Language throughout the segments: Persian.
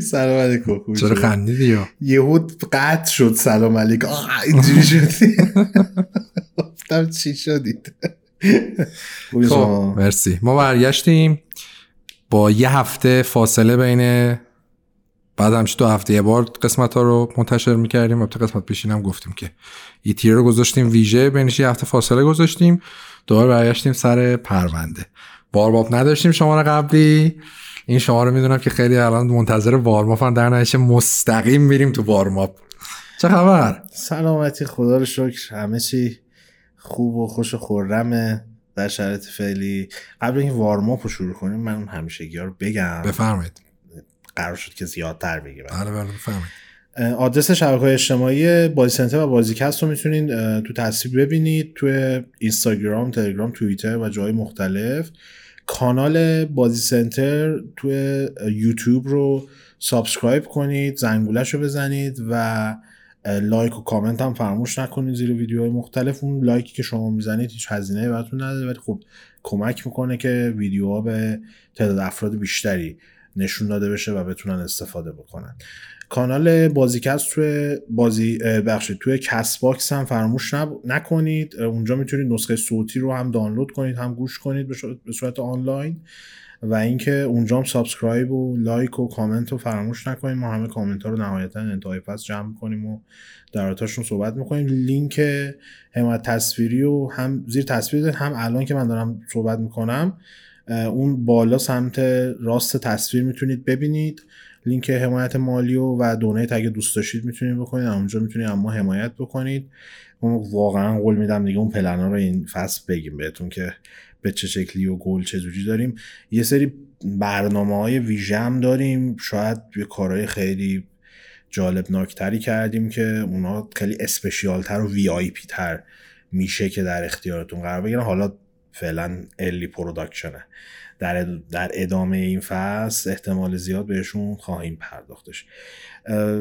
سلام علیکم چرا خندیدی یا؟ یهود قطع شد سلام علیکم. اینجوری شدی؟ گفتم چی شدید؟ خب؟ مرسی. ما برگشتیم. با یه هفته فاصله بین بعد همش دو هفته یه بار قسمت ها رو منتشر می‌کردیم. البته قسمت پیشین هم گفتیم که ایتی رو گذاشتیم ویژه. بینش یه هفته فاصله گذاشتیم. دوباره برگشتیم سر پرونده. وارماپ نداشتیم شماره قبلی. این شما رو می‌دونم که خیلی الان منتظر وارماپ هم در نهایت مستقیم میریم تو وارماپ چه خبر؟ سلامتی خدا رو شکر. همه چی خوب و خوش و خورمه در شرایط فعلی. قبل اینکه وارماپ رو شروع کنیم من همیشه رو بگم. بفرمایید. قرار شد که زیادتر بگیم. بله بله بفرمایید. آدرس شبکه های اجتماعی بازی سنتر و بازیکست رو می‌تونید تو تصویر ببینید توی اینستاگرام تلگرام توییتر و جای مختلف. کانال بازی سنتر توی یوتیوب رو subscribe کنید زنگولش رو بزنید و لایک و کامنت هم فراموش نکنید زیر ویدیوهای مختلف. اون لایکی که شما می‌زنید هیچ هزینه براتون نداره ولی خب کمک می‌کنه که ویدیوها به تعداد افراد بیشتری نشون داده بشه و بتونن استفاده بکنن. کانال بازیکست توی بازی ببخشید توی CastBox هم فراموش نب- نکنید. اونجا می‌تونید نسخه صوتی رو هم دانلود کنید هم گوش کنید به صورت- آنلاین. و اینکه اونجا هم subscribe و لایک و کامنت رو فراموش نکنید. ما همه کامنت ها رو نهایتا انتهای فصل جمع کنیم و در رابطه‌شون صحبت می‌کنیم. لینک حمایت تصویری و هم زیر تصویر هم الان که من دارم صحبت می‌کنم اون بالا سمت راست تصویر می‌تونید ببینید. لینک حمایت مالی و و دونیت اگه دوست داشتید می‌تونید بکنید. اونجا می‌تونید اما حمایت بکنید. اون واقعا قول میدم دیگه اون پلنا رو این فصل بگیم بهتون که به چه شکلی و گل چه جوری داریم. یه سری برنامه های ویژه هم داریم. شاید یه کارهای خیلی جالب ناکتری کردیم که اونا خیلی اسپشیال تر و وی تر میشه که در اختیارتون قرار بگیرن. حالا فعلا early production ه در, در ادامه این فصل احتمال زیاد بهشون خواهیم پرداختش.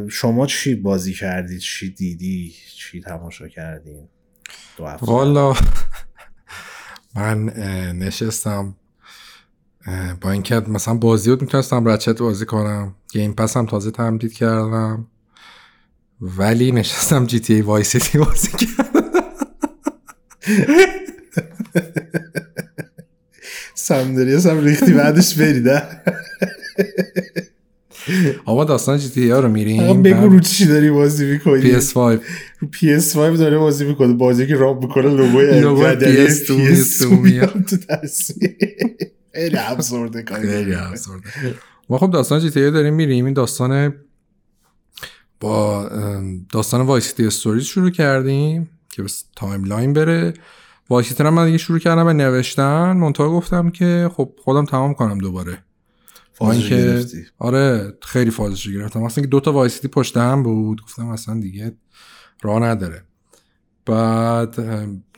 شما چی بازی کردید؟ چی دیدی؟ چی تماشا کردین؟ دو والا من نشستم با اینکه مثلا بازی رو می‌تونستم Ratchet بازی کنم Game Pass هم تازه تمدید کردم ولی نشستم GTA Vice City بازی کردم. سندریس هم ریختی بعدش بریده آما داستان جی تی رو میریم؟ بگو رو چی داری بازی می‌کنی؟ PS5 رو PS5 داره بازی می‌کنه بازی که راب می‌کنه لوگوی لوگوی بدنی PS2 PS2 میاد. تو تصویر خیلی ابزورده کاری. خیلی افسرده. ما خب داستان جی تی داریم میریم. این داستان با داستان Vice City Stories شروع کردیم که بس timeline بره. رو من دیگه شروع کردم به نوشتن منتها گفتم که خب خودم تمام کنم دوباره. با فازش گرفتی. آره خیلی فازش گرفتم. اصلا که دو تا Vice City پشت هم بود گفتم اصلا دیگه راه نداره. بعد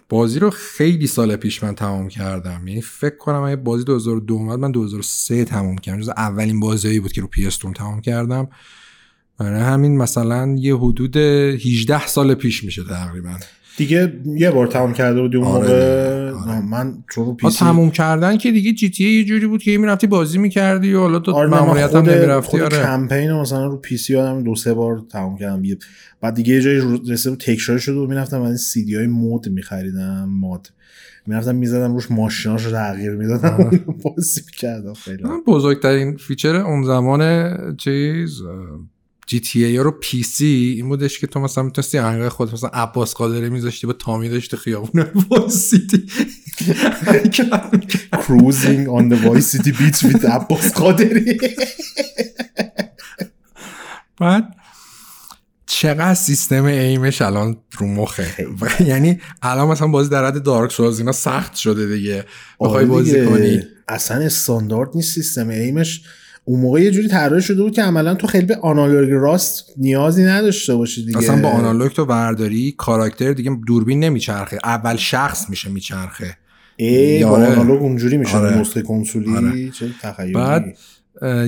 بازی رو خیلی سال پیش من تمام کردم. یعنی فکر کنم اگه بازی 2002 اومد من 2003 تمام کردم. جز اولین بازیایی بود که رو PS2 تمام کردم. برای همین مثلا یه حدود 18 سال پیش میشه تقریبا. دیگه یه بار تمام کرده بودی اون آره موقع آره. نه، من چون پیسی؟ تموم کردن که دیگه جی تی یه جوری بود که می‌رفتی بازی می‌کردی و حالا تو آره ماموریت هم نمی‌رفتی آره. کمپین رو مثلا رو پی سی آدم دو سه بار تمام کردم. یه- بعد دیگه یه جایی بود تکرار شده و می‌رفتم از این سی دی های مود میخریدم ماد می‌رفتم می‌زدم روش ماشیناش رو تغییر می‌دادم بازی می‌کردم خیلی. من بزرگترین feature اون زمان چیز GTA رو PC این بودش که تو مثلا می‌تونستی آهنگای خود مثلا عباس قادری میذاشتی با تامی داشتی خیابون cruising on the Vice City beach with عباس قادری. بعد چقدر سیستم aim ش الان رو مخه؟ یعنی الان مثلا بازی در حد Dark Souls اینا سخت شده دیگه. بخوای آره بازی. کنی. اصلا استاندارد نیست سیستم aim ش. اون موقع یه جوری طراحی شده بود که عملا تو خیلی به آنالوگ راست نیازی نداشته باشی دیگه. اصلا با آنالوگ تو برداری کاراکتر دیگه دوربین نمیچرخه. اول شخص میشه میچرخه. ای با آره. آنالوگ اونجوری میشه آره. نسخه کنسولی آره. چه بعد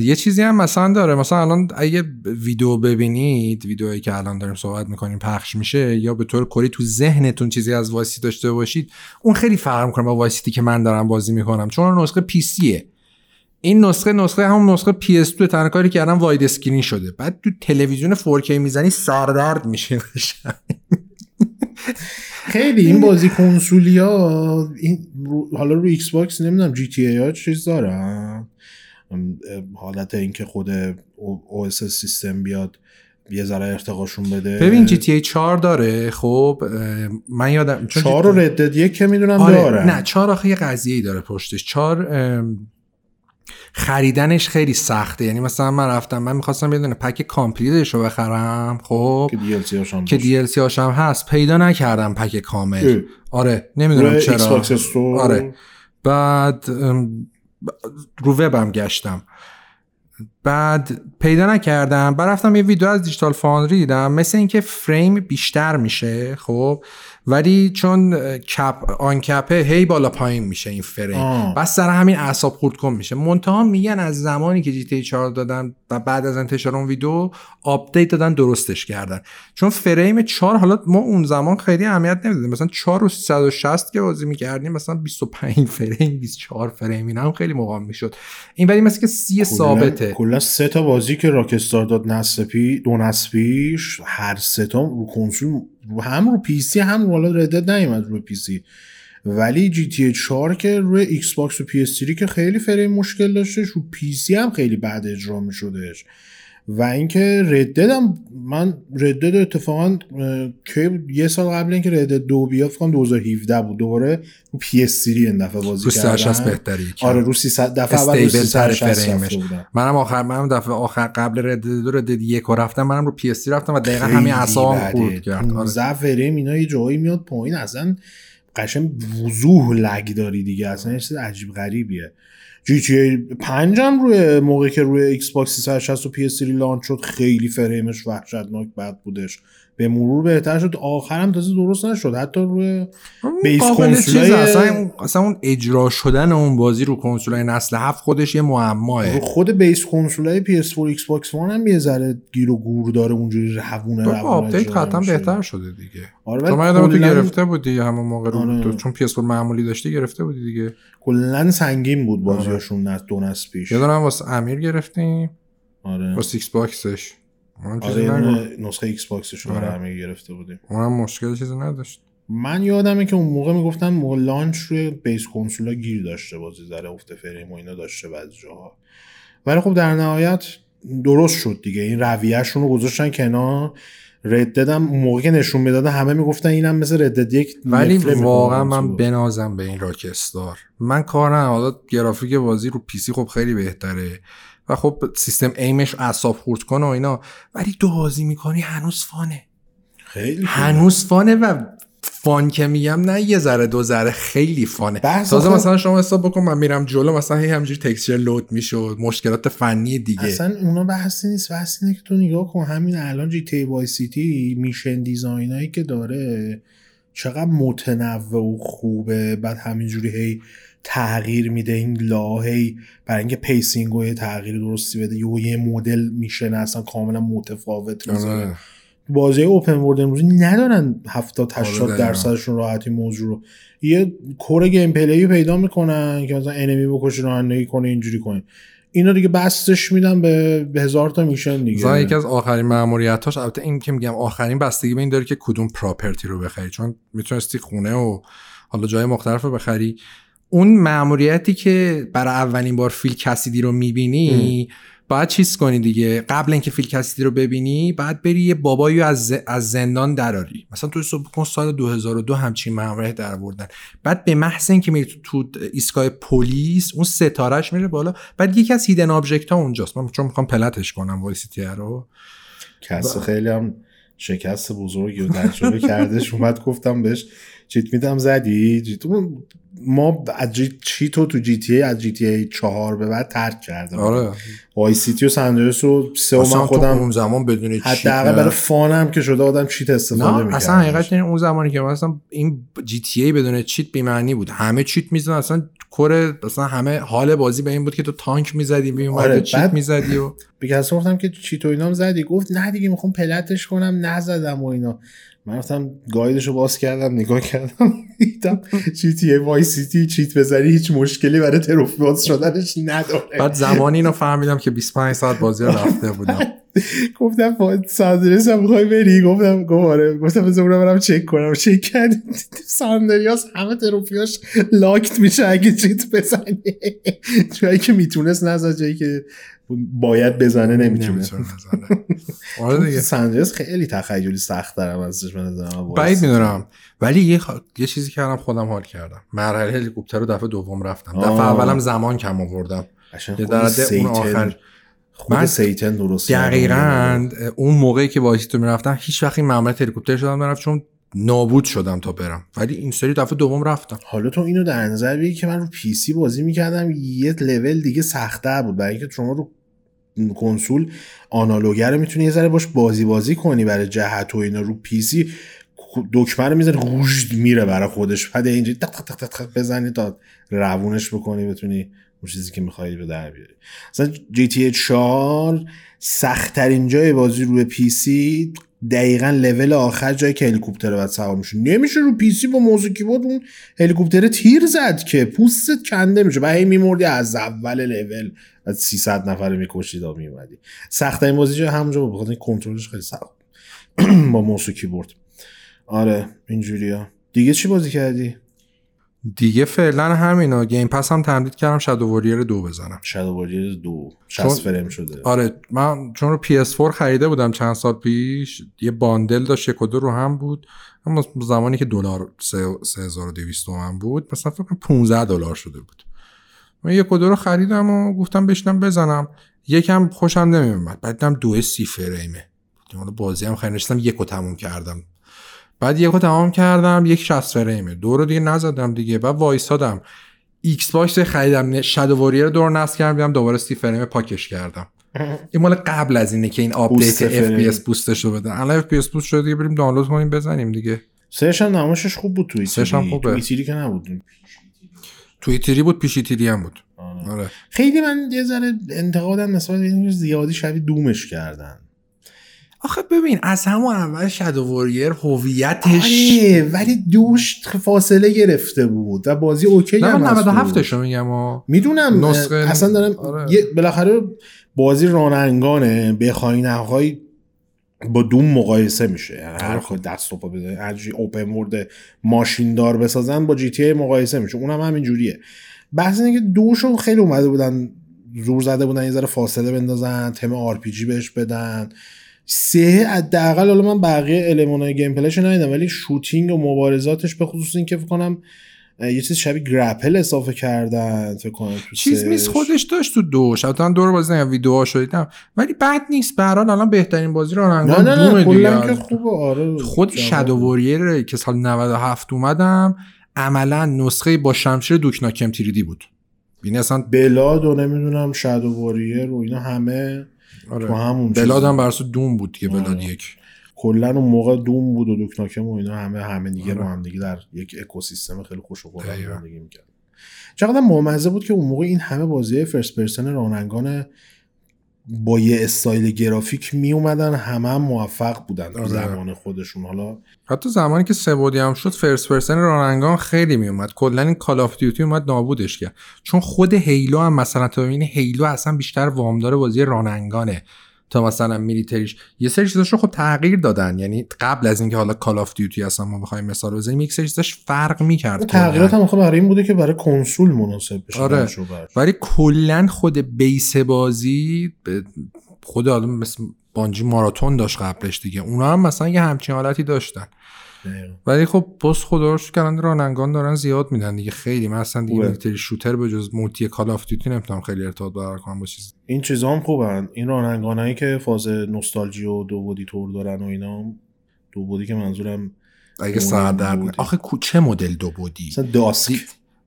یه چیزی هم مثلا داره. مثلا الان اگه ویدیو ببینید ویدیویی که الان داریم صحبت می‌کنیم پخش میشه یا به طور کلی تو ذهنتون چیزی از وایسی داشته باشید اون خیلی فرق می‌کنه با Vice City که من دارم بازی می‌کنم. چون نسخه PC ه این نسخه نسخه همون نسخه PS2 تنها کاری که الان widescreen شده. بعد تو تلویزیون 4K می‌زنی سردرد میشه. خیلی این بازی کنسولی ها این حالا رو Xbox نمی‌دونم GTA ها چیز دارن. حالت اینکه خود OS سیستم بیاد یه ذره ارتقاشون بده. ببین جی تی ای 4 داره خب من یادم 4 رو ردد یک که می‌دونم آره داره. نه 4 آخه یه قضیه ای داره پشتش. 4 خریدنش خیلی سخته. یعنی مثلا من رفتم من می‌خواستم یه دونه پک کامپلیتش رو بخرم خب؟ که دی که دی هاشم هست. پیدا نکردم پک کامل. آره نمی‌دونم چرا. آره. بعد رو وبم گشتم. بعد پیدا نکردم بعد رفتم یه ویدیو از Digital Foundry دیدم مثل اینکه فریم بیشتر میشه خب؟ ولی چون cap uncap ه هی بالا پایین میشه این فریم. بس سر همین اعصاب خورد کن میشه. منتها میگن از زمانی که GTA 4 دادن و بعد از انتشار اون ویدیو آپدیت دادن درستش کردن. چون فریم 4 حالا ما اون زمان خیلی اهمیت نمی‌دادیم. مثلا 4 و 360 که بازی می‌کردیم مثلا 25 فریم 24 فریم اینا هم خیلی مقام می‌شد. این ولی مثل که سی ثابته. کلا سه تا بازی که راکستار داد نسل پی دو نسل پیش هر سه تا رو کنسول هم رو پی سی هم رو ردد نیومد رو پی سی. ولی جی تی 4 که روی ایکس باکس و پی اس که خیلی فریم مشکل داشتش رو پی سی هم خیلی بعد اجرا می شدهش و اینکه رددم من ردد اتفاقا که یه سال قبل اینکه ردد دو بیاد فکر 2017 بود. دوباره رو PS 3 این دفعه بازی کردم بهتری آره رو 300 دفعه اول رو 360 منم آخر منم دفعه آخر قبل Red Dead دو Red Dead یک رفتم. منم رو PS رفتم و دقیقا همین اعصابم خورد کرد. آره. فریم اینا یه جایی میاد پایین. اصلا قشنگ وضوح lag داری دیگه. اصلا یه چیز عجیب غریبیه. ای 5 هم روی موقعی که روی Xbox 360 و PS launch شد خیلی فریمش وحشتناک بد بودش. به مرور بهتر شد. آخرم تازه درست نشد. حتی روی base کنسولای اصلا, اصلا اون اجرا شدن اون بازی رو کنسولای نسل هفت خودش یه معماه خود base کنسولای PS4 ایکس باکس وان هم یه ذره گیر و گور داره اونجوری روونه روونه آپدیت قطعا بهتر شده دیگه. آره من تو گرفته بودی همون موقع رو؟ آره. چون PS4 معمولی داشتی گرفته بودی دیگه. کلا سنگین بود بازیاشون آره. دو نسل پیش. یادم واسه امیر گرفتیم. آره. واسه ایکس باکسش. آره نسخه ایکس باکسش رو آره. همه گرفته بودیم. اونم مشکل چیزی نداشت. من یادمه که اون موقع می‌گفتن موقع launch روی base کنسولا گیر داشته بازی ذره افت فریم و اینا داشته بعضی جاها. ولی خب در نهایت درست شد دیگه. این رویهشون رو گذاشتن کنار. رد ددم اون موقع که نشون می‌داده همه می‌گفتن اینم مثل رد دد یک ولی واقعا من بنازم به این راکستار. من کار نه حالا گرافیک بازی رو PC خب خیلی بهتره. و خب سیستم aim ش اعصاب خورد کنه و اینا. ولی تو بازی می‌کنی هنوز fun ه. خیلی هنوز fun ه و fun که میگم نه یه ذره دو ذره خیلی fun ه. تازه مثلا شما حساب بکن من میرم جلو مثلا هی همجوری texture لود می‌شد مشکلات فنی دیگه. اصلا اونا بحثی نیست. بحثی اینه که تو نگاه کن همین الان GTA Vice City mission design ایی که داره چقدر متنوع و خوبه بعد همینجوری هی تغییر میده این لاهی برای اینکه pacing و تغییر درستی بده. یه یه مدل میشه اصلا کاملا متفاوت آره. بازی open world امروزی ندارن 70 80 آره درصدشون راحتی موضوع رو. یه core gameplay پیدا می‌کنن که مثلا enemy بکشی رانندگی کنه اینجوری کنه. اینا دیگه بستش میدن به, به هزار تا mission دیگه. مثلا یکی از آخرین ماموریتاش البته این که میگم آخرین بستگی به این داره که کدوم property رو بخری. چون می‌تونستی خونه و حالا جای مختلف رو بخری. اون ماموریتی که برای اولین بار فیل کسیدی رو می‌بینی باید چیز کنی دیگه. قبل اینکه فیل کسیدی رو ببینی بعد بری یه بابایی از, از زندان دراری مثلا تو صبح کن سال 2002 همچین ماموریت در بردن بعد به محض اینکه میری تو, تو ایستگاه پلیس اون ستارهش میره بالا. بعد یکی از hidden object ها اونجاست. من چون می‌خوام plat ش کنم Vice City رو. کس خیلی هم شکست بزرگی و تجربه کردش. اومد گفتم بهش چیت میدم زدی؟ جیتو ما از جی چی تو تو جی تی ای از جی تی ای چهار به بعد ترک کردم. آره. وای سیتی و سندرس رو سه و من خودم اون زمان بدون چیت حداقل برای فانم که شده آدم چیت استفاده می‌کرد اصلا حقیقت اون زمانی که مثلا این جی تی ای بدون چیت بی معنی بود. همه چیت می‌زنن اصلا کره مثلا همه حال بازی به این بود که تو تانک می‌زدی میومد آره، چیت می‌زدی و کسی گفتم که چی تو اینام زدی گفت نه دیگه می‌خوام پلتش کنم نزدم و اینا. من رفتم گایدش رو باز کردم نگاه کردم دیدم جی تی ای وای سی تی چیت بزنی هیچ مشکلی برای تروفی باز شدنش نداره. بعد زمانی اینو فهمیدم که 25 ساعت بازی رفته بودم. گفتم ساندریاس هم می‌خوای بری؟ گفتم گفت آره. گفتم بذار برم چک کنم. چک کرد ساندریاس همه تروفیاش لاکت میشه اگه چیت بزنی. جایی که می‌تونست نزد جایی که باید بزنه نمی‌تونه. آره دیگه. ساندریاس خیلی تخیلی سخت دارم ازش نظرم. بعید می‌دونم. ولی یه, خ- یه چیزی کردم خودم حال کردم. مرحله هلیکوپتر رو دفعه دوم رفتم. دفعه آه. اولم زمان کم آوردم. درده اون آخر خود من سیتن درست. دقیقا اون موقعی که وایسی تو می‌رفتم هیچ وقت این معاملت هلیکوپتر شدم نرفت چون نابود شدم تا برم. ولی این سری دفعه دوم رفتم. حالا تو اینو در نظر بگی که من رو PC بازی می‌کردم یه لول دیگه سختتر بود. برای اینکه شما رو کنسول analog رو می‌تونی یه ذره باش بازی بازی کنی برای جهت و اینا رو PC دکمه رو می‌زنی روشت میره برای خودش. بعد اینجوری تق تق تق تق بزنی تا روونش بکنی بتونی اون چیزی که میخوایی به در بیاری. مثلا GTA 4 سختترین جای بازی روی PC دقیقا level آخر جایی که هلیکوپتر باید سوار میشه نمیشه رو PC با موس و کیبورد اون هلیکوپتر تیر زد که پوستت کنده میشه. بعد هی میمردی از اول لول از 300 نفر می‌کشید و میومدی سخت این بازی جای همونجا بود. بخاطر کنترلش خیلی سخت با موس و کیبورد. آره اینجوریا دیگه چی بازی کردی؟ دیگه فعلا همینا Game Pass هم تمدید کردم شادو واریر دو بزنم. Shadow Warrior دو. 60 چون- فریم شده. آره من چون رو PS4 خریده بودم چند سال پیش یه bundle داشت یک و دو رو هم بود. اما زمانی که دلار سه- 3200 تومن بود مثلا فکر کنم 15 دلار شده بود. من یک و دو رو خریدم و گفتم بشینم بزنم. یکم خوشم نمیومد بعد دیدم دو سی فریمه حالا بازی هم خیلی نشستم یک رو تموم کردم. بعد یک رو تمام کردم یک 60 فریمه دو رو دیگه نزدم دیگه. بعد وایسادم. ایکس باکس خریدم Shadow Warrior دو رو نصب کردم دوباره سی فریم پاکش کردم. این مال قبل از اینه که این آپدیت boost frame. FPS boost ش رو بدن. الان FPS boost شده دیگه بریم دانلود کنیم بزنیم دیگه. سهش هم نمایشش خوب بود توی سه‌ش هم خوبه. توی تیری که نبود. توی تیری بود پیشی تیری هم بود. آره. آره. خیلی من یه ذره انتقادم نسبت به زیادی شبیه دومش کردن. آخه ببین از همون اول شادو واریر هویتش آره ولی دوش فاصله گرفته بود و بازی اوکی نه هم من هست 97 توش. شو میگم و می‌دونم نسخه- اصلا دارم آره. یه بالاخره بازی رانندگانه بخوای نخوای با دوم مقایسه میشه یعنی هر کار دست و پا بده هر open world ماشین دار بسازن با GTA مقایسه میشه اونم همین جوریه بحث اینه که دوشو خیلی اومده بودن زور زده بودن یه ذره فاصله بندازن تم RPG بهش بدن سه حداقل حالا من بقیه المانای gameplay ش ندیدم ولی shooting و مبارزاتش به خصوص این که فکر کنم یه چیز شبیه grapple اضافه کردن فکر کنم تو چیز. میز خودش داشت تو دوش. البته دو رو بازی نکردم ویدیوهاشو دیدم. ولی بد نیست به هر حال الان بهترین بازی رو دیگه. که خوبه. آره خود. شادو واریر که سال 97 اومدم عملا نسخه با شمشیر دوکناکم تیریدی بود. یعنی اصلا بلاد و نمی‌دونم شادو واریر و اینا همه. تو آره. همون بلاد. هم برسو دوم بود دیگه آره. بلاد یک کلا اون موقع دوم بود و دوکناکم و اینا همه همه دیگه آره. با هم دیگه در یک اکوسیستم خیلی خوش و. زندگی می‌کرد چقدر بامزه بود که اون موقع این همه بازی فرست پرسن رانندگان با یه استایل گرافیک می اومدن همه هم موفق بودن تو آره. زمان خودشون. حالا حتی زمانی که سه بعدی هم شد first person run and gun خیلی می اومد کلا این Call of Duty اومد نابودش کرد. چون خود هیلو هم مثلا تو ببینی هیلو اصلا بیشتر وامدار بازی run and gun ه تا مثلا military ش یه سری چیزاش رو خب تغییر دادن یعنی قبل از اینکه حالا Call of Duty اصلا ما بخوایم مثال بزنیم یک سری چیزاش فرق می‌کرد تغییرات هم آخه برای این بوده که برای کنسول مناسب بشه آره. ولی کلا خود base بازی به- خود آدم مثل Bungie Marathon داشت قبلش دیگه اونا هم مثلا یه همچین حالتی داشتن. ولی خب باز خدا رو شکر الان run and gun دارن زیاد میدن دیگه. خیلی من اصلا دیگه. military shooter به جز multi Call of Duty نمی‌تونم خیلی ارتباط برقرار کنم با چیز. این چیزا هم خوبن. این run and gun هایی که فاز نوستالژی و دو بعدی طور دارن و اینا دو بعدی که منظورم اگه سر نه. آخه کو- چه مدل دو بعدی؟ مثلا Dusk. دی-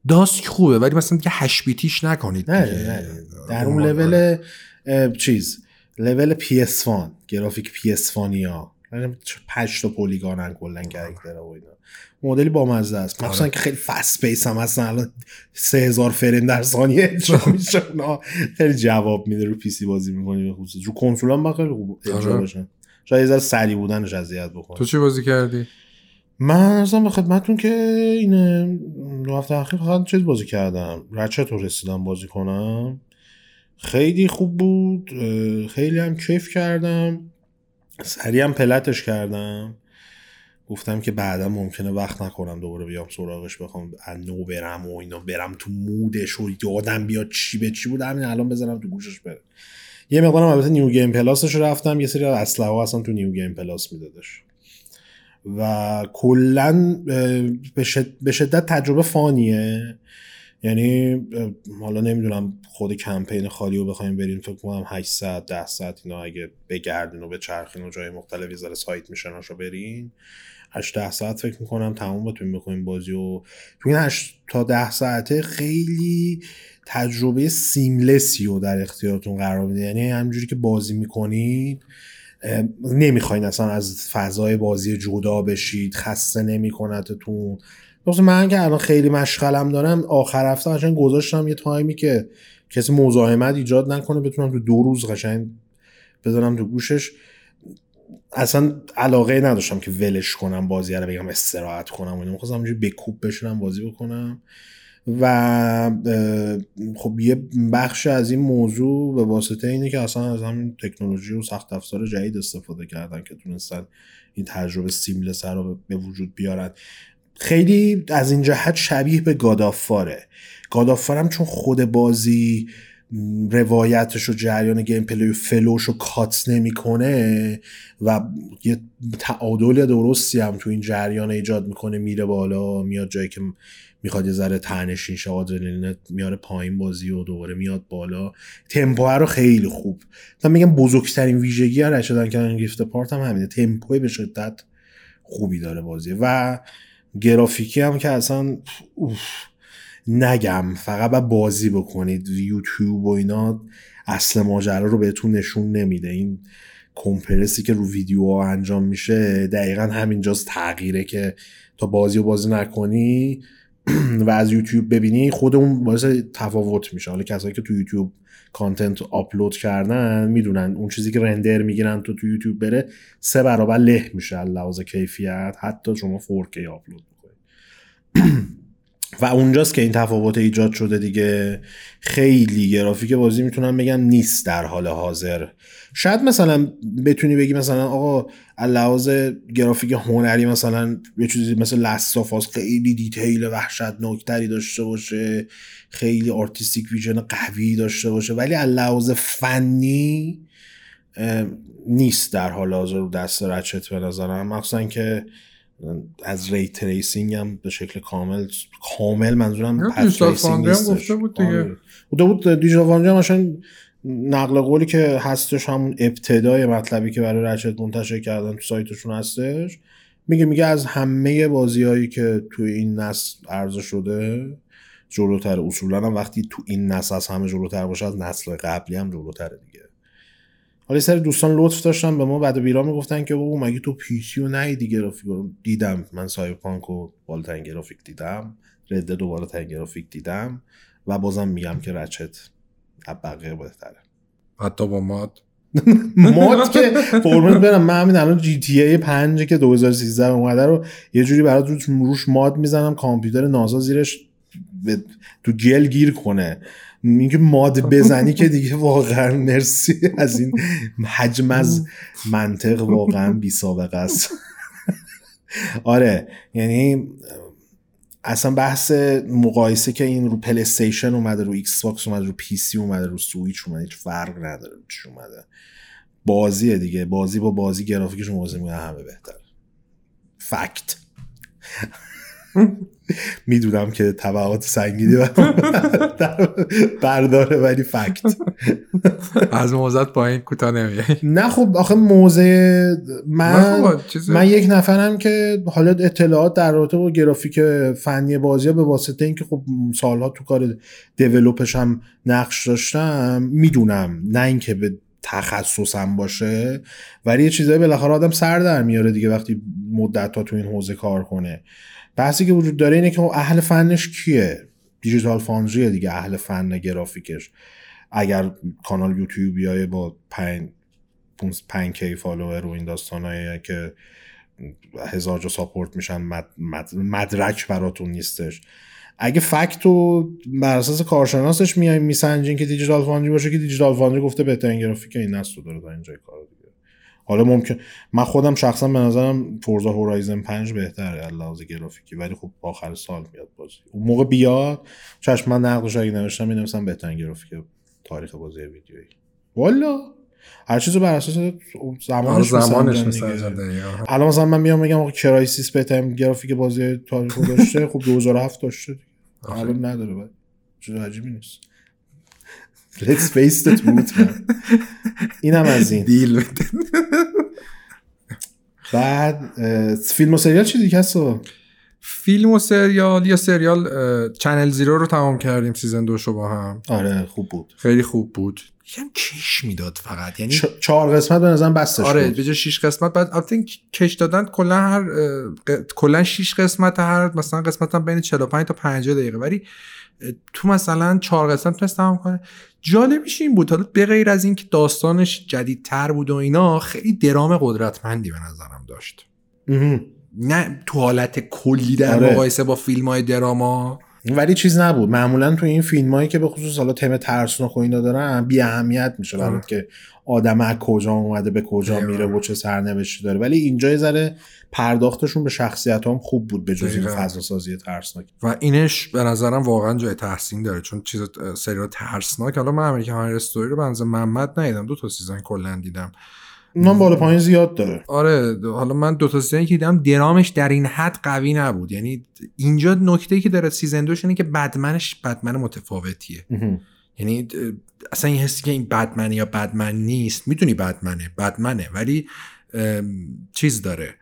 Dusk خوبه ولی مثلا دیگه هشت بیتیش نکنید نه. نه در اون آره. لول چیز. لول PS1 گرافیک PS1 یا یعنی پنج تا polygon ن کلا character و اینا. مدلی بامزه است. مخصوصا که خیلی fast pace هم هستن. الان 3000 فریم در ثانیه اجرا میشه. خیلی جواب میده. رو PC بازی می‌کنی به خصوص. رو کنسول هم خیلی خوب اجرا آره. بشن شاید از سری بودنش اذیت بکنه. تو چی بازی کردی؟ من ارزم به خدمتتون که این دو هفته اخیر فقط چیز بازی کردم. رچت رو رسیدم بازی کنم. خیلی خوب بود. خیلی هم کیف کردم. سریع هم پلتش کردم. گفتم که بعدا ممکنه وقت نکنم دوباره بیام سراغش بخوام نو برم و اینا برم تو مودش و یادم بیاد چی به چی بود. همین الان بزنم تو گوشش بره. یه مقدارم البته New Game Plus ش رفتم یه سری اسلحه ها اصلا تو New Game Plus میدادش. و کلا به شدت تجربه fun ایه. یعنی حالا نمی‌دونم خود کمپین خالی رو بخوایم بریم فکر کنم 8 ساعت 10 ساعت اینا اگه بگردین و بچرخین و جای مختلفی ذره side mission هاش رو برین. 8 10 ساعت فکر می‌کنم تموم بتونیم بکنیم بازی و تو این 8 تا 10 ساعته خیلی تجربه سیملسی رو در اختیارتون قرار میده یعنی همجوری که بازی می‌کنید نمی‌خواین اصلا از فضای بازی جدا بشید خسته نمیکنتتون. مثلا من که الان خیلی مشغلم دارم آخر هفته قشنگ گذاشتم یه تایمی که کسی مزاحمت ایجاد نکنه بتونم تو دو روز قشنگ بذارم تو گوشش. اصلا علاقه نداشتم که ولش کنم بازی رو بگم استراحت کنم و می‌خواستم همینجوری بکوب بشنم بازی بکنم. و خب یه بخش از این موضوع به واسطه اینه که اصلا از همین تکنولوژی و سخت افزار جدید استفاده کردن که تونستن این تجربه seamless رو به وجود بیارن. خیلی از این جهت شبیه به God of War ه God of War م چون خود بازی روایتش و جریان gameplay و flow ش رو کات نمی‌کنه و یه تعادل درستی هم تو این جریان ایجاد می‌کنه میره بالا میاد جایی که می‌خواد یه ذره تنشین شه آدرنالین میاره پایین بازی و دوباره میاد بالا. تمپو رو خیلی خوب. من میگم بزرگترین ویژگی هر شدن کردن گیفت پارت هم همینه. تمپوی به شدت خوبی داره بازی. و گرافیکی هم که اصلا اوف نگم. فقط باید بازی بکنید. یوتیوب و اینا اصل ماجرا رو بهتون نشون نمیده. این کمپرسی که رو ویدیوها انجام میشه دقیقا همینجاست تغییره که تا بازی و بازی نکنی و از یوتیوب ببینی خود اون باعث تفاوت میشه. حالا کسایی که تو یوتیوب کانتنت آپلود کردن می‌دونن اون چیزی که رندر می‌گیرن تو تو یوتیوب بره سه برابر له میشه لحاظ کیفیت. حتی شما 4K آپلود می‌کنید. و اونجاست که این تفاوت ایجاد شده دیگه. خیلی گرافیک بازی می‌تونم بگم نیست در حال حاضر. شاید مثلا بتونی بگی مثلا آقا لحاظ گرافیک هنری مثلا یه چیزی مثل Last of Us خیلی detail وحشتناکتری داشته باشه خیلی artistic vision قوی داشته باشه ولی لحاظ فنی نیست در حال حاضر دست Ratchet به نظرم. مخصوصا که از ray tracing هم به شکل کامل کامل منظورم Foundry هم گفته بود دیگه. بوده بود Digital Foundry هم مثلا نقل قولی که هستش همون ابتدای مطلبی که برای Ratchet منتشر کردن تو سایتشون هستش. میگه میگه از همه بازیهایی که تو این نسل عرضه شده جلوتر اصولا هم وقتی تو این نسل از همه جلوتر باشه از نسل قبلی هم جلوتره دیگه. حالا سری دوستان لطف داشتن به ما بد و بیراه می‌گفتن که بابا مگه تو PC و ندیدی گرافیک دیدم. من Cyberpunk و بالاترین گرافیک دیدم. رده دوباره ترین گرافیک دیدم و بازم میگم که رچت بقیه بهتره. حتی با ماد. ماد که فرمت برم. من همین الان جی تی ای 5 که 2013 اومده رو یه جوری برات روش, روش ماد می‌زنم کامپیوتر نازا زیرش تو گل گیر کنه. اینکه ماد بزنی که دیگه واقعا مرسی. از این حجم از منطق واقعا بی سابقه است. آره یعنی اصلا بحث مقایسه که این رو پلی استیشن اومده رو ایکس باکس اومده رو PC اومده رو سویچ اومده هیچ فرق نداره چی اومده. بازیه دیگه. بازی با بازی گرافیکش موازی میگه همه بهتر fact می‌دونم که تبعات سنگینی برداره ولی fact. از موضعت پایین کوتاه نمیای نه خب آخه موزه من من یک نفرم که حالا اطلاعات در رابطه با گرافیک فنی بازی ها به واسطه اینکه خب سالها تو کار دیولوپش هم نقش داشتم می‌دونم. نه اینکه به تخصصم باشه ولی یه چیزایی بالاخره آدم سر در میاره دیگه وقتی مدت تو این حوزه کار کنه. بحثی که وجود داره اینه که اهل فنش کیه؟ دیجیتال فاندریه دیگه اهل فن گرافیکش. اگر کانال یوتیوب بیایه با 5 5 K follower و این داستانایی که هزار جا support میشن مد، مد، مدرک براتون نیستش. اگه fact رو بر اساس کارشناسش میای میسنجین که Digital Foundry باشه که Digital Foundry گفته بهترین گرافیک این نسل داره در اینجای کار حالا ممکن من خودم شخصا به نظرم Forza Horizon 5 بهتره از لحاظ گرافیکی ولی خب آخر سال میاد بازی. اون موقع بیاد چشم من نقدش اگه نوشتم می‌نویسم بهترین گرافیک تاریخ بازی ویدیویی. والا! هر چیزو بر اساس زمانش آره، زمانش. الان مثلا من میام میگم آقا Crysis بهترین گرافیک بازی تاریخ داشته خب 2007 داشته. الان نداره بعد. چیز عجیبی نیست. Let's face the truth man. اینم از این. دیل بده. بعد فیلم و سریال چی دیگه هست؟ فیلم و سریال یا سریال Channel Zero رو تمام کردیم season دوشو با هم. آره خوب بود. خیلی خوب بود. یکم کش می‌داد فقط یعنی چ- چهار قسمت به نظرم بستش آره بود. به جای 6 قسمت بعد البته کش دادن کلا هر کلا 6 قسمت هر مثلا قسمت هم بین 45 تا 50 دقیقه. ولی تو مثلا 4 قسمت تونست تمام کنه. جالبش این بود حالا به غیر از اینکه داستانش جدیدتر بود و اینا خیلی درام قدرتمندی به نظرم داشت. نه تو حالت کلی در آره. مقایسه با فیلم های drama ولی چیز نبود معمولا تو این فیلم هایی که به خصوص حالا تم ترسناک و اینا دارن بی اهمیت میشه آره. برات که آدم از کجا اومده به کجا. میره و چه سرنوشتی داره ولی اینجا ذره پرداختشون به شخصیت هم خوب بود به جز این. فضا سازی ترسناک و اینش به نظرم واقعا جای تحسین داره چون چیز سریال ترسناک حالا من American Horror Story رو بنز محمد ندیدم دو تا season کلا دیدم اونم بالا پایین زیاد داره. آره حالا من دو تا season ی که دیدم درامش در این حد قوی نبود. یعنی اینجا نکته که داره season دوش اینه که بدمنش بدمن متفاوتیه. یعنی اصلا این حسی که این بدمنه یا بدمن نیست می‌دونی بدمنه بدمنه ولی چیز داره.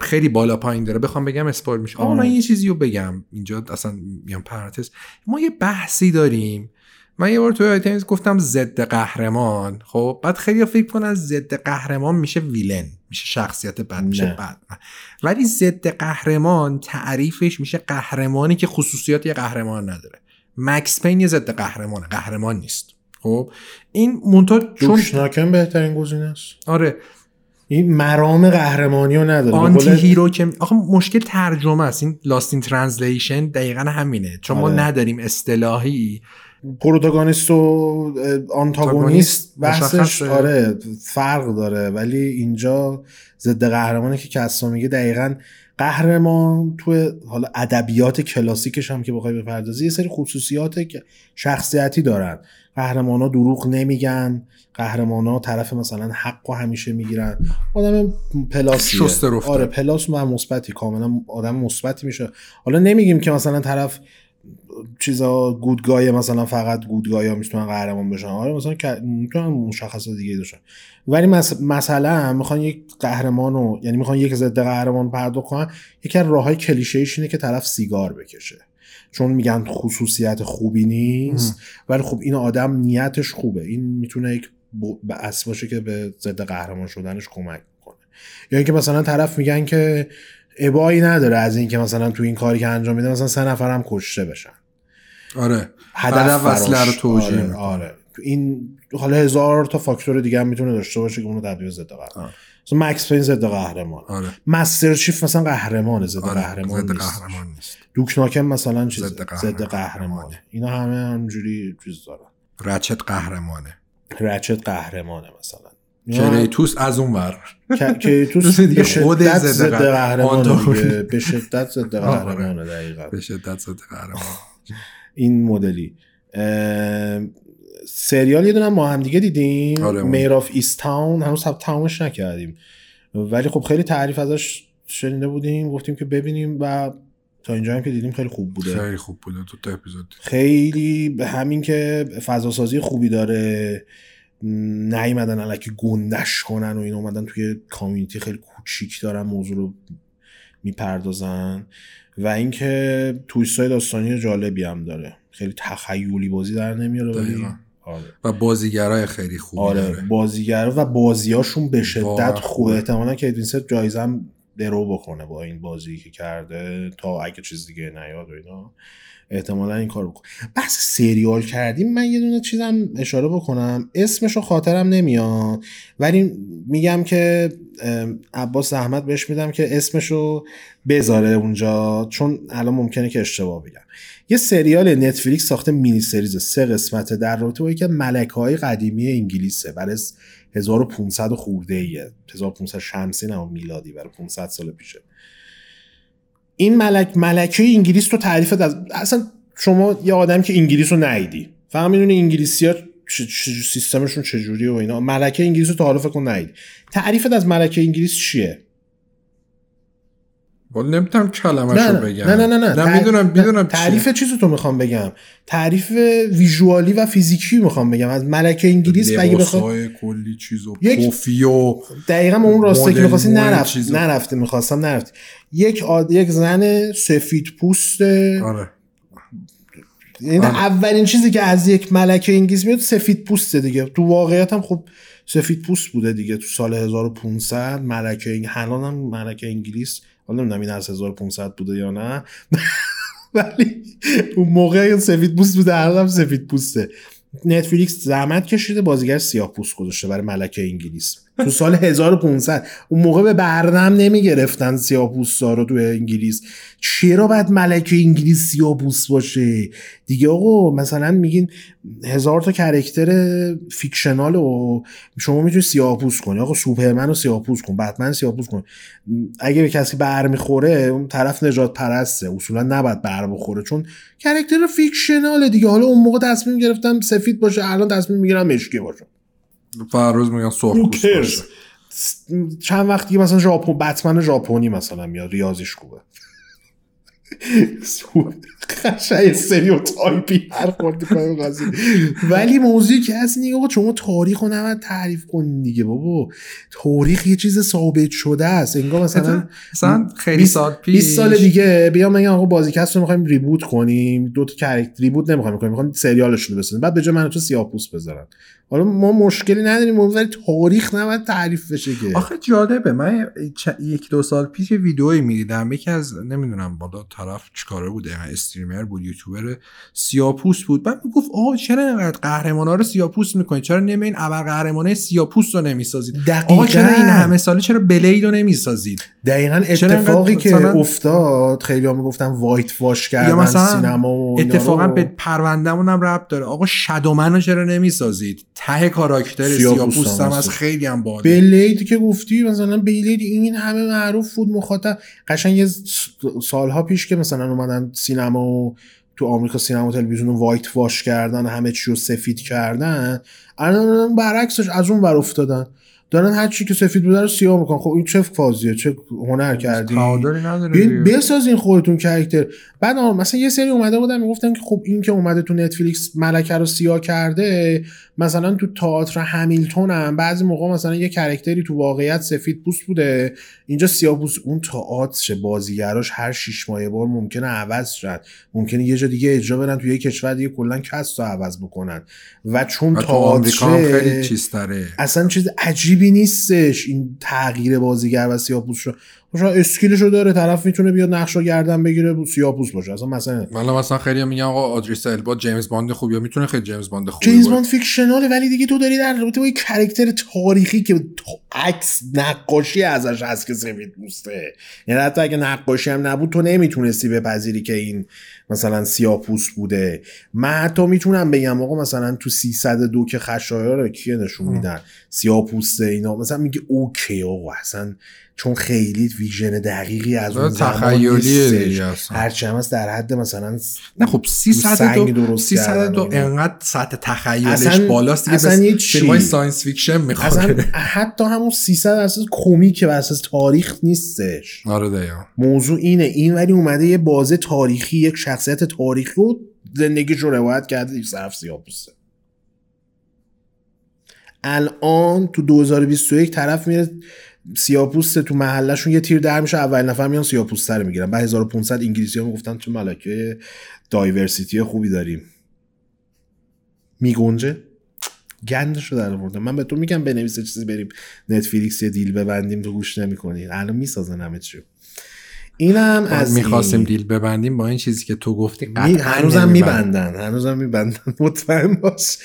خیلی بالا پایین داره. بخوام بگم spoil میشه. آقا من. یه چیزی رو بگم. اینجا اصلا میام پرانتز. ما یه بحثی داریم من یه بار توی items گفتم ضد قهرمان. خب بعد خیلی فکر کنن ضد قهرمان میشه villain میشه شخصیت بد میشه. بد. ولی ضد قهرمان تعریفش میشه قهرمانی که خصوصیات یه قهرمان نداره. مکس پین یه ضد قهرمانه قهرمان نیست. خب این مونتا چون بهترین گزینه است. آره. این مرام قهرمانی رو نداره. anti-hero که آخه مشکل ترجمه است. این lost in translation دقیقا همینه. چون ما آره. نداریم اصطلاحی. پروتاگونیست و آنتاگونیست بحثش. آره فرق داره ولی اینجا ضد قهرمانی که کسا میگه دقیقا قهرمان تو حالا ادبیات کلاسیکش هم که بخوای بپردازی یه سری خصوصیات که شخصیتی دارن قهرمان ها دروغ نمیگن قهرمان ها طرف مثلا حق و همیشه می‌گیرن آدم پلاسیه شسته رفته. آره پلاس و مثبتی کاملا آدم مثبتی میشه حالا نمیگیم که مثلا طرف چیزا گودگای مثلا فقط گودگای ها می‌تونن قهرمان بشن. آره مثلا می‌تونن مشخصات دیگه داشتن. ولی. مثلا می‌خوان یک قهرمان رو یعنی می‌خوان یک ضد قهرمان پرداخت کنن یکی از راههای کلیشه‌ایش اینه که طرف سیگار بکشه. چون میگن خصوصیت خوبی نیست ولی خب این آدم نیتش خوبه. این می‌تونه یک ب- بأس باشه که به ضد قهرمان شدنش کمک کنه. یا اینکه مثلا طرف میگن که ابایی نداره از اینکه مثلا تو این کاری که انجام میده مثلا سه نفرم کشته بشن. آره. هدف وصله رو. توجیه آره, می‌کنه. آره. این حالا هزار تا فاکتور دیگه هم می‌تونه داشته باشه که اونو تبدیل ضد قهرمان. مثلا مکس پین ضد قهرمان. آره. مستر چیف مثلا قهرمانه ضد آره قهرمان نیست. قهرمان نیست. دوک ناکن مثلا چیز ضد قهرمان. ضد قهرمانه. اینا همه همجوری چیز دارن. رچت قهرمانه. رچت قهرمانه مثلا. کریتوس از اون ور. کریتوس دیگه خود ضد ضد قهر- قهرمانه آنتاگونیست. دیگه. به شدت ضد آره. قهرمانه دقیقا. به شدت ضد قهرمان این مدلی. سریال یه دونه ما هم دیگه دیدیم. آره،. Mare of Easttown هنوز هم تمامش نکردیم. ولی خب خیلی تعریف ازش شنیده بودیم. گفتیم که ببینیم و تا اینجا هم که دیدیم خیلی خوب بوده. خیلی خوب بوده. دو تا اپیزود. خیلی به همین که فضا سازی خوبی داره. نیومدن الکی گندش کنن و این اومدن توی کامیونیتی خیلی کوچیک دارن موضوع رو می‌پردازن و اینکه تویست های داستانی جالبی هم داره خیلی تخیلی بازی در نمیاره ولی. آره. و بازیگرای خیلی خوبی آره داره بازیگر و بازیاشون به شدت خوبه. احتمالا که وینست جایزه هم درو بکنه با این بازی که کرده تا اگه چیز دیگه نیاد و اینا احتمالا این کار بکنه بحث سریال کردیم من یه دونه چیزم اشاره بکنم. اسمشو خاطرم نمیاد ولی میگم که عباس زحمت بهش میدم که اسمشو بذاره اونجا چون الان ممکنه که اشتباه بگم. یه سریال نتفلیکس ساخته مینی سریز سه قسمته در رابطه با یکی ملکه های قدیمی انگلیسه برای 1500 و خورده ایه 1500 شمسی نه میلادی برای 500 سال پیشه. این ملک ملکه انگلیس تو تعریفت از اصلا شما یه آدم که انگلیس رو ندیدی فقط می‌دونی انگلیسی ها سیستمشون چجوریه و اینا. ملکه انگلیس رو فکر کن ندیدی. تعریفت از ملکه انگلیس چیه؟ ولی نمی‌تونم کلمش نه بگم نه نه نه, نه. نه می‌دونم. می‌دونم تعریف چیزو تو می‌خوام بگم تعریف ویژوالی و فیزیکی می‌خوام بگم از ملکه انگلیس اگه بخوام کلی چیز و یک- پوفی و دقیقا اون راسته که می‌خواستی نرفت چیزو. نرفته می‌خواستم نرفت یک آد... یک زن سفید پوست آره یعنی آره. اولین چیزی که از یک ملکه انگلیس میاد سفید پوسته دیگه تو واقعیت هم خب سفید پوست بوده دیگه تو سال 1500 ملکه. الان هم ملکه انگلیس حالا نمی‌دونم این از 1500 بوده یا نه. ولی اون موقع سفید پوست بوده الان سفید پوسته. نتفلیکس زحمت کشیده بازیگر سیاه پوست گذاشته برای ملکه انگلیس. تو سال 1500 اون موقع به بردم نمی گرفتن سیاه پوستا رو تو انگلیس. چرا باید ملکه انگلیس سیاه پوست باشه؟ دیگه آقا مثلا میگین هزار تا character fictional و شما می‌تونی سیاه پوست کنی. آقا سوپرمن رو سیاه پوست کن بتمن سیاه پوست کن. اگه به کسی بر می‌خوره اون طرف نژاد پرسته. اصولا نباید بر بخوره چون character fictional ه دیگه. حالا اون موقع تصمیم گرفتم سفید باشه الان تصمیم می‌گیرم مشکی باشه. فرروز میگن سرخ پوست؟ باشه. چند وقت دیگه مثلا ژاپن بتمن ژاپنی مثلا میاد ریاضیش خوبه قشنگ stereotype ی هر خورد کنیم قضیه. ولی موضوعی که هست اینه آقا شما تاریخ رو نباید تحریف کنین دیگه بابا. تاریخ یه چیز ثابت شده است. انگار مثلا مثلا خیلی 20 سال پیش 20 سال دیگه بیام بگم آقا بازیکست رو می‌خوایم ریبوت کنیم. دو تا کرکتر ریبوت نمی‌خوایم کنیم. می‌خوایم سریالشون رو بسازیم. بعد به جای من تو سیاه‌پوست بذارن. حالا ما مشکلی نداریم ولی تاریخ نباید تعریف بشه که. آخه جالبه. من چ- یک دو سال پیش یه ویدئویی می‌دیدم. یکی از نمی‌دونم بالا طرف چیکاره بود یعنی استریمر بود یوتیوبر سیاپوس بود. بعد می‌گفت آقا چرا اینقدر قهرمانا رو سیاپوس می‌کنید؟ چرا نمیین ابر قهرمانه سیاپوس رو نمی‌سازید؟ آقا چرا این همه ساله چرا بلید رو نمی‌سازید؟ دقیقا اتفاقی که مثلا- افتاد خیلی ها می‌گفتن وایت واش کردن مثلا سینما و اتفاقا رو. به پروندهمون هم ربط داره. آقا شادومن رو چرا نمی‌سازید؟ ته کاراکتر سیاه‌پوست سیاپوس هم هم از. خیلی هم باله بلید که گفتی مثلا بلید این همه معروف بود مخاطب قشنگ یه سالها پیش که مثلا اومدن سینما و تو آمریکا سینما و تلویزیون رو وایت واش کردن همه چی رو سفید کردن الان برعکسش از اون ور افتادن. دارن هر چی که سفید بوده رو سیاه می‌کنن. خب این چه فازیه؟ چه هنر کردی؟ بیاین. بسازین خودتون character بعد مثلا یه سری اومده بودن می‌گفتن که خب این که اومده تو نتفلیکس ملکه رو سیاه کرده مثلا تو تئاتر همیلتون هم بعضی موقع مثلا یه character ی تو واقعیت سفید پوست بوده اینجا سیاه پوست اون تئاتر بازیگراش هر شیش ماه یه بار ممکنه عوض شد. ممکنه یه جا دیگه اجرا برن تو یه کشور دیگه کلا cast رو عوض بکنن. و چون تئاتر خیلی چیز تره اصلا چیز عجیبی نیستش این تغییر بازیگر و سیاپوست رو. شاید skill ش رو داره طرف می‌تونه بیاد نقش رو گردن بگیره سیاپوست باشه. اصلا مثلا مثلا خیلی میگن آقا ادریس البا جیمز باند خوبیه می‌تونه خیلی جیمز باند خوبی جیمز. باند fictional ه ولی دیگه تو داری در رابطه با یک character تاریخی که عکس نقاشی ازش هست که سفید پوسته. یعنی حتی اگه نقاشی هم نبود تو نمی‌تونستی بپذیری که این مثلا سیاپوست بوده. من حتی می‌تونم بگم آقا مثلا تو 302 که خشایار رو کیه نشون میدن؟ سیاپوسته اینا. مثلا میگه okay آقا اصلا چون خیلی vision دقیقی از اون زمان تخیلیه نیستش. هرچی هم هست در حد مثلا نه خب سنگ 302 درست 302 کردن و اینا. انقدر سطح تخیلش بالاست دیگه اصلا یه چی. science fiction می‌خواد اصلا حتی همون 300 اساس کمیکه و اساس تاریخ نیستش آره دقیقا موضوع اینه این ولی اومده یه بازه تاریخی یک شخصیت تاریخی رو زندگیش رو روایت کرده یک صرف سیاپوسته الان تو 2021 طرف میره سیاپوسته تو محلشون یه تیر در میشه اول نفر میان سیاپوسته رو می‌گیرن. بعد 1500 انگلیسی ها می‌گفتن تو ملکه دایورسیتی خوبی داریم. میگنجه؟ گندش رو در آورده من به تو میگم بنویس چیزی بریم نتفلیکس یه دیل ببندیم تو گوش نمی‌کنی. الان می‌سازن همه چی اینم از می‌خواستیم deal ببندیم با این چیزی که تو گفتی می... هنوزم میبندن هنوزم میبندن. مطمئن باش.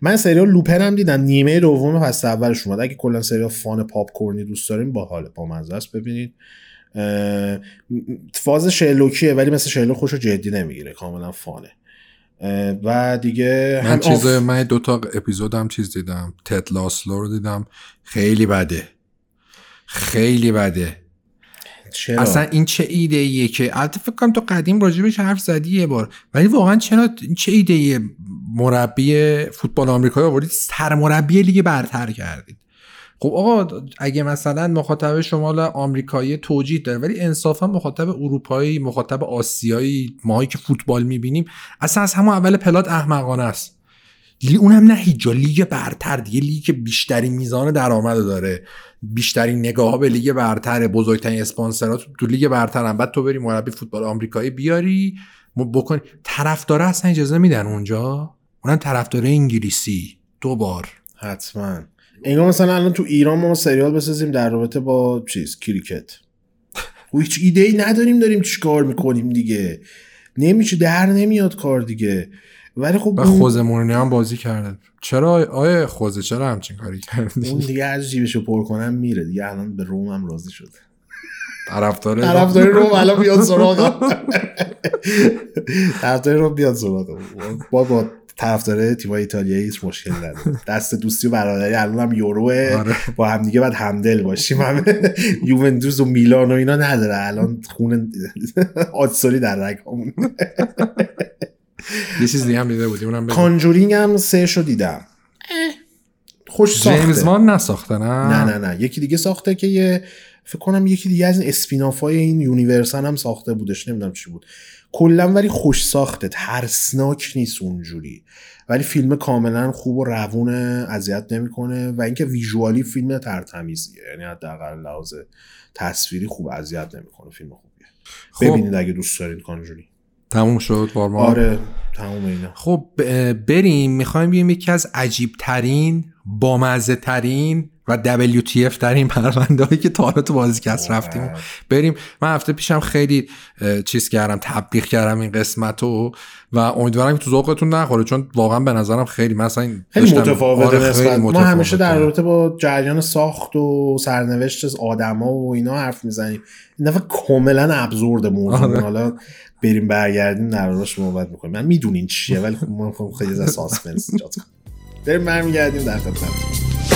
من سریال لوپن هم دیدم. نیمه دوم فصل اولش اومد. اگه کلا سریال fun popcorn ی دوست داریم با حال با مزه است ببینید. فاز شرلوکیه ولی مثل شرلوک خودشو جدی نمی‌گیره. کاملا fun ه. و دیگه من چیز آف... من دو تا اپیزود هم چیز دیدم. تد لاسو رو دیدم. خیلی بده. خیلی بده. چرا؟ اصلا این چه ایده ایه که البته فکر کنم تو قدیم راجبش حرف زدی یه بار. ولی واقعا چرا چه ایده ایه مربی فوتبال آمریکایی آوردید؟ سرمربی لیگ برتر کردید. خب آقا اگه مثلا مخاطب شمال آمریکایی توجیه داره ولی انصافا مخاطب اروپایی مخاطب آسیایی ماهایی که فوتبال می‌بینیم اصلا از همون اول پلات احمقانه است. اونم نه هیچ لیگ برتر دیگه لیگ بیشترین میزان درآمد داره. بیشترین نگاه به لیگ برتر بزرگترین اسپانسرات تو لیگ برتر هم بعد تو بری مربی فوتبال آمریکایی بیاری بکن طرفدار اصلا اجازه میدن اونجا؟ اونم طرفدار انگلیسی. دو بار. حتما. انگار مثلا الان تو ایران ما سریال بسازیم در رابطه با چیز کریکت. و هیچ ایده ای نداریم داریم چیکار می‌کنیم دیگه؟ نمیشه در نمیاد کار دیگه. ولی خب اون... خوزه مورینی هم بازی کرده. چرا آیه خوزه چرا همچین کاری کردی؟ اون دیگه از جیبشو پر کنم میره دیگه الان به روم هم راضی شده. طرفدار طرفدار روم الان بیاد سراغ طرفدار روم بیاد سراغ با با طرفدار تیم ایتالیایی هیچ مشکل نداره. دست دوستی و برادری الان هم یوروه آره. با هم دیگه بعد همدل باشیم. همه یوونتوس و میلان و اینا نداره. الان خون آتسوری در رگامون یه چیز دیگه هم دیده بودی اونم کانجورینگ هم سه شو دیدم. خوش ساخته. جیمز وان نساخته نه نه نه. نه یکی دیگه ساخته که یه فکر کنم یکی دیگه از این spin-off های این یونیورسن هم ساخته بودش نمی‌دونم چی بود. کلا ولی خوش ساخته. ترسناک نیست اونجوری. ولی فیلم کاملا خوب و روونه اذیت نمی‌کنه و اینکه visually فیلم ترتمیزیه. یعنی حداقل لحاظ تصویری خوب اذیت نمی‌کنه. فیلم خوبیه. خب. ببینید اگه دوست دارید کانجوری. تموم شد بارما آره تموم اینا. خب بریم می‌خوایم بیایم یکی از عجیب ترین بامزه ترین و WTF در این پرونده هایی که تا تو بازیکست رفتیم. بریم. من هفته پیشم خیلی چیز کردم تبلیغ کردم این قسمت رو و امیدوارم که تو ذوقتون نخوره چون واقعا به نظرم خیلی مثلا خیلی متفاوت آره ما همیشه در رابطه با جریان ساخت و سرنوشت آدما و اینا حرف می‌زنیم. این دفعه کاملا ابزورد موضوع. آره. حالا بریم برگردیم در صحبت می‌کنیم. من می‌دونین چیه ولی خب من خیلی از ساسپنس ایجاد بریم برمیگردیم در خدمتتون.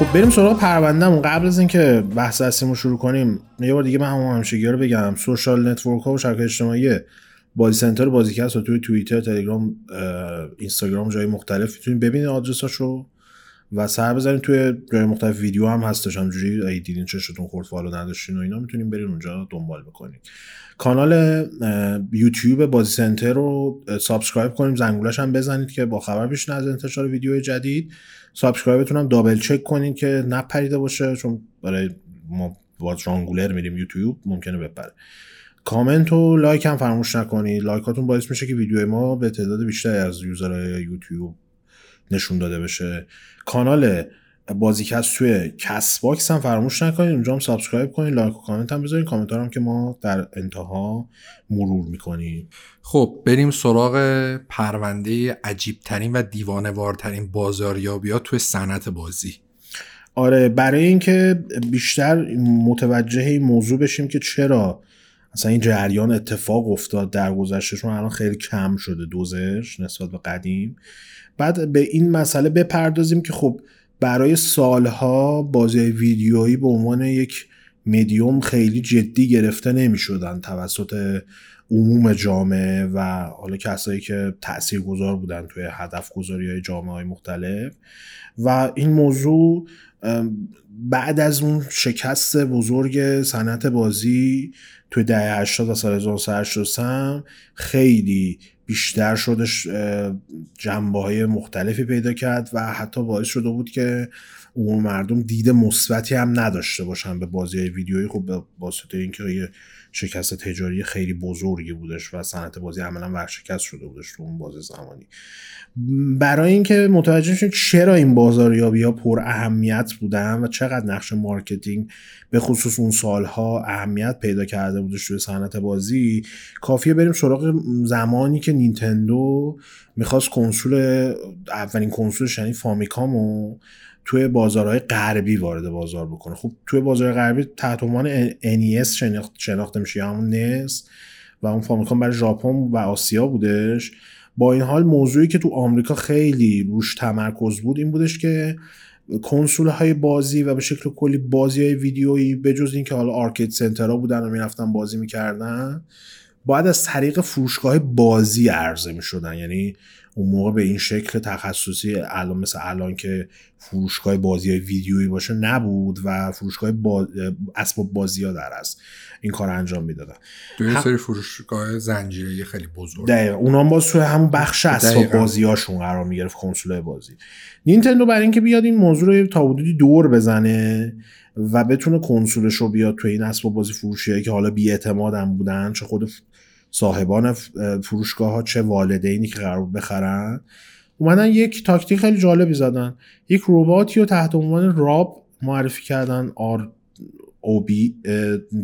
خب بریم سراغ پروندهمون. قبل از اینکه بحث اصلیمو شروع کنیم یه بار دیگه من همون همیشگی رو بگم. سوشال نتورک ها و شبکه اجتماعی بازی سنتر بازیکست و توی توییتر تلگرام اینستاگرام جای مختلف می‌تونید ببینید آدرساشو. و سر بزنید توی جای مختلف ویدیو هم هستش همجوری اگه دیدین چشتون خورد follow نداشتین و اینا می‌تونین برین اونجا دنبال بکنید کانال یوتیوب بازی سنتر رو subscribe کنیم زنگولش هم بزنید که با خبر بشین از انتشار ویدیو جدید. subscribe تون هم double check کنین که نپریده باشه چون برای ما با رانگولر میریم یوتیوب ممکنه بپره. کامنت و like هم فراموش نکنید. like اتون باعث میشه که ویدیو ما به تعداد بیشتری از user های یوتیوب نشون داده بشه. کانال بازیکست توی کست باکس هم فراموش نکنید. اونجا هم subscribe کنید like و کامنت هم بذارید. کامنت هم که ما در انتها مرور می‌کنیم. خب بریم سراغ پرونده عجیبترین و دیوانه‌وارترین بازاریابیات توی صنعت بازی. آره برای اینکه بیشتر متوجه این موضوع بشیم که چرا اصلا این جریان اتفاق افتاد در گذشته چون الان خیلی کم شده دوزش نسبت به قدیم. بعد به این مسئله بپردازیم که خب برای سالها بازی ویدیویی به عنوان یک مدیوم خیلی جدی گرفته نمی شدن توسط عموم جامعه و حالا کسایی که تأثیر گذار بودن توی هدف گذاری های جامعه های مختلف. و این موضوع بعد از اون شکست بزرگ صنعت بازی توی دهه 80 و سال 1983 خیلی بیشتر شدش جنبه های مختلفی پیدا کرد و حتی باعث شده بود که عموم مردم دید مثبتی هم نداشته باشن به بازی های ویدیویی. خب به واسطه اینکه شکست تجاری خیلی بزرگی بودش و صنعت بازی عملا ورشکست شده بودش تو اون بازی زمانی. برای اینکه متوجه شید چرا این بازاریابی ها پر اهمیت بودن و چقدر نقش marketing به خصوص اون سالها اهمیت پیدا کرده بودش توی صنعت بازی کافیه بریم سراغ زمانی که نینتندو می‌خواست کنسول اولین کنسولش یعنی فامیکامو توی بازارهای غربی وارد بازار بکنه. خب توی بازار غربی تحت عنوان NES شناخت- شناخته میشه یا همون NES و اون فامیکام برای ژاپن و آسیا بودش. با این حال موضوعی که تو آمریکا خیلی روش تمرکز بود این بودش که کنسول های بازی و به شکل کلی بازی های ویدیویی به جز اینکه حالا آرکید سنترها بودن و می‌رفتن بازی می‌کردن باید از طریق فروشگاه بازی عرضه می‌شدن. یعنی اون موقع به این شکل تخصصی الان مثل الان که فروشگاه بازی های ویدیویی باشه نبود و فروشگاه با... اسباب بازی ها در است این کار انجام می‌دادن. توی یه سری فروشگاه زنجیره خیلی بزرگ. دقیقا. اونا هم باز توی همون بخش اسباب. بازی هاشون قرار می‌گرفت کنسول بازی. نینتندو برای اینکه بیاد این موضوع رو تا حدودی دور بزنه و بتونه کنسولش رو بیاد توی این اسباب بازی فروشی که حالا بی هم بودن چه خود صاحبان فروشگاه ها چه والدینی که قرار بخرن. اومدن یک تاکتیک خیلی جالبی زدن. یک رباتی رو تحت عنوان راب معرفی کردن. R.O.B.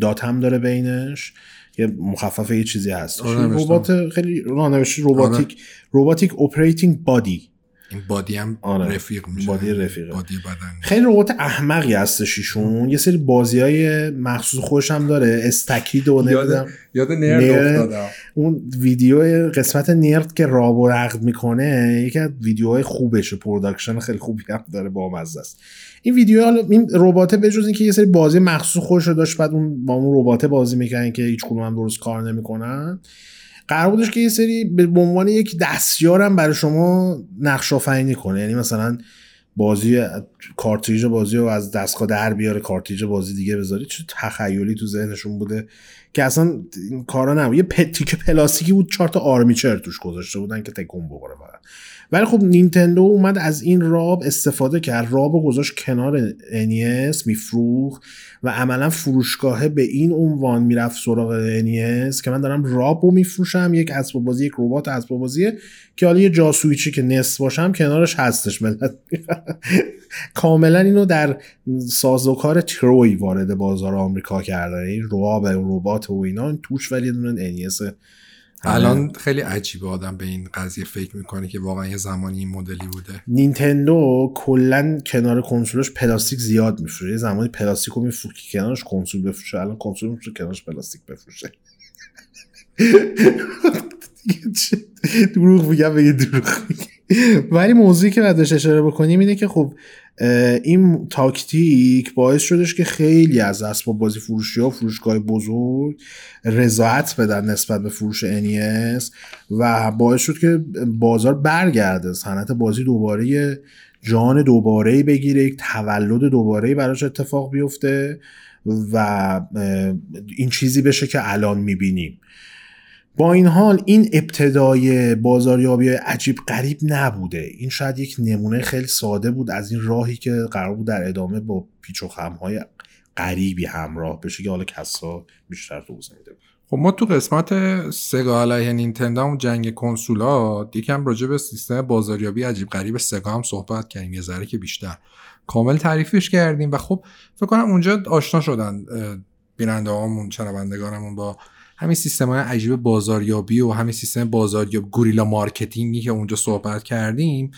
dot هم داره بینش. یه مخفف یه چیزی هست. آره،. ربات خیلی راه نوشته robotic robotic operating buddy این buddy هم آره. رفیق میشه. buddy رفیقه. body بدن. خیلی ربات احمقی هستش ایشون. یه سری بازی های مخصوص خودش هم داره. Stack-Up و نمی‌دونم. یاد Nerd Nerd. افتادم. اون ویدیو قسمت Nerd که راب و رکورد می‌کنه یکی از ویدیوهای خوبشه. production خیلی خوبی هم داره. با مزه است. این ویدیو حالا این رباته بجز اینکه یه سری بازی مخصوص خودش رو داشت بعد اون با اون رباته بازی می‌کنن که هیچ کدوم هم درست کار نمی‌کنن. قرار بودش که یه سری به عنوان یک دستیار هم برای شما نقش آفرینی کنه. یعنی مثلا بازی cartridge بازی رو از دستگاه در بیاره cartridge بازی دیگه بذاری. چه تخیلی تو ذهنشون بوده که اصلا این کارا نبود. یه تیکه پلاستیکی بود چهار تا آرمیچر توش گذاشته بودن که تکون بخوره فقط. ولی خب نینتندو اومد از این راب استفاده کرد. راب رو گذاشت کنار NES میفروخ و عملا فروشگاهه به این عنوان می‌رفت سراغ NES که من دارم راب رو میفروشم. یک اسباب بازی یک ربات اسباب بازیه که حالا یه جاسویچی که نصف باشم کنارش هستش. ملت کاملا اینو در سازوکار تروی وارد بازار آمریکا کردن این رباب ربات و اینا. این توش ولی دونه NES الان خیلی عجیبه آدم به این قضیه فکر می‌کنه که واقعا یه زمانی این مدلی بوده. نینتندو کلا کنار کنسولش پلاستیک زیاد میفروشه. یه زمانی پلاستیک رو میفروشه که کنارش کنسول بفروشه. الان کنسول میفروشه کنارش پلاستیک بفروشه. دروغ میگم بگه دروغ ولی موضوعی که بعدش اشاره بکنیم اینه که خب این تاکتیک باعث شدش که خیلی از اسباب بازی فروشی ها فروشگاه بزرگ رضایت بدن نسبت به فروش NES و باعث شد که بازار برگرده. صنعت بازی دوباره جان دوباره بگیره یک تولد دوباره براش اتفاق بیفته و این چیزی بشه که الان می‌بینیم. با این حال این ابتدای بازاریابی عجیب غریب نبوده. این شاید یک نمونه خیلی ساده بود از این راهی که قرار بود در ادامه با پیچ و خمهای غریبی همراه بشه که حالا کسا بیشتر توضیح میده خب ما تو قسمت سگا علیه نینتندو و جنگ کنسولا یکم راجع به سیستم بازاریابی عجیب غریب سگا هم صحبت کردیم یه ذره که بیشتر. کامل تعریفش کردیم و خب فکر کنم اونجا آشنا شدن بیننده هامون شنوندگانمون با همین سیستم های عجیب بازاریابی و همین سیستم بازاریاب guerrilla marketing ی که اونجا صحبت کردیم.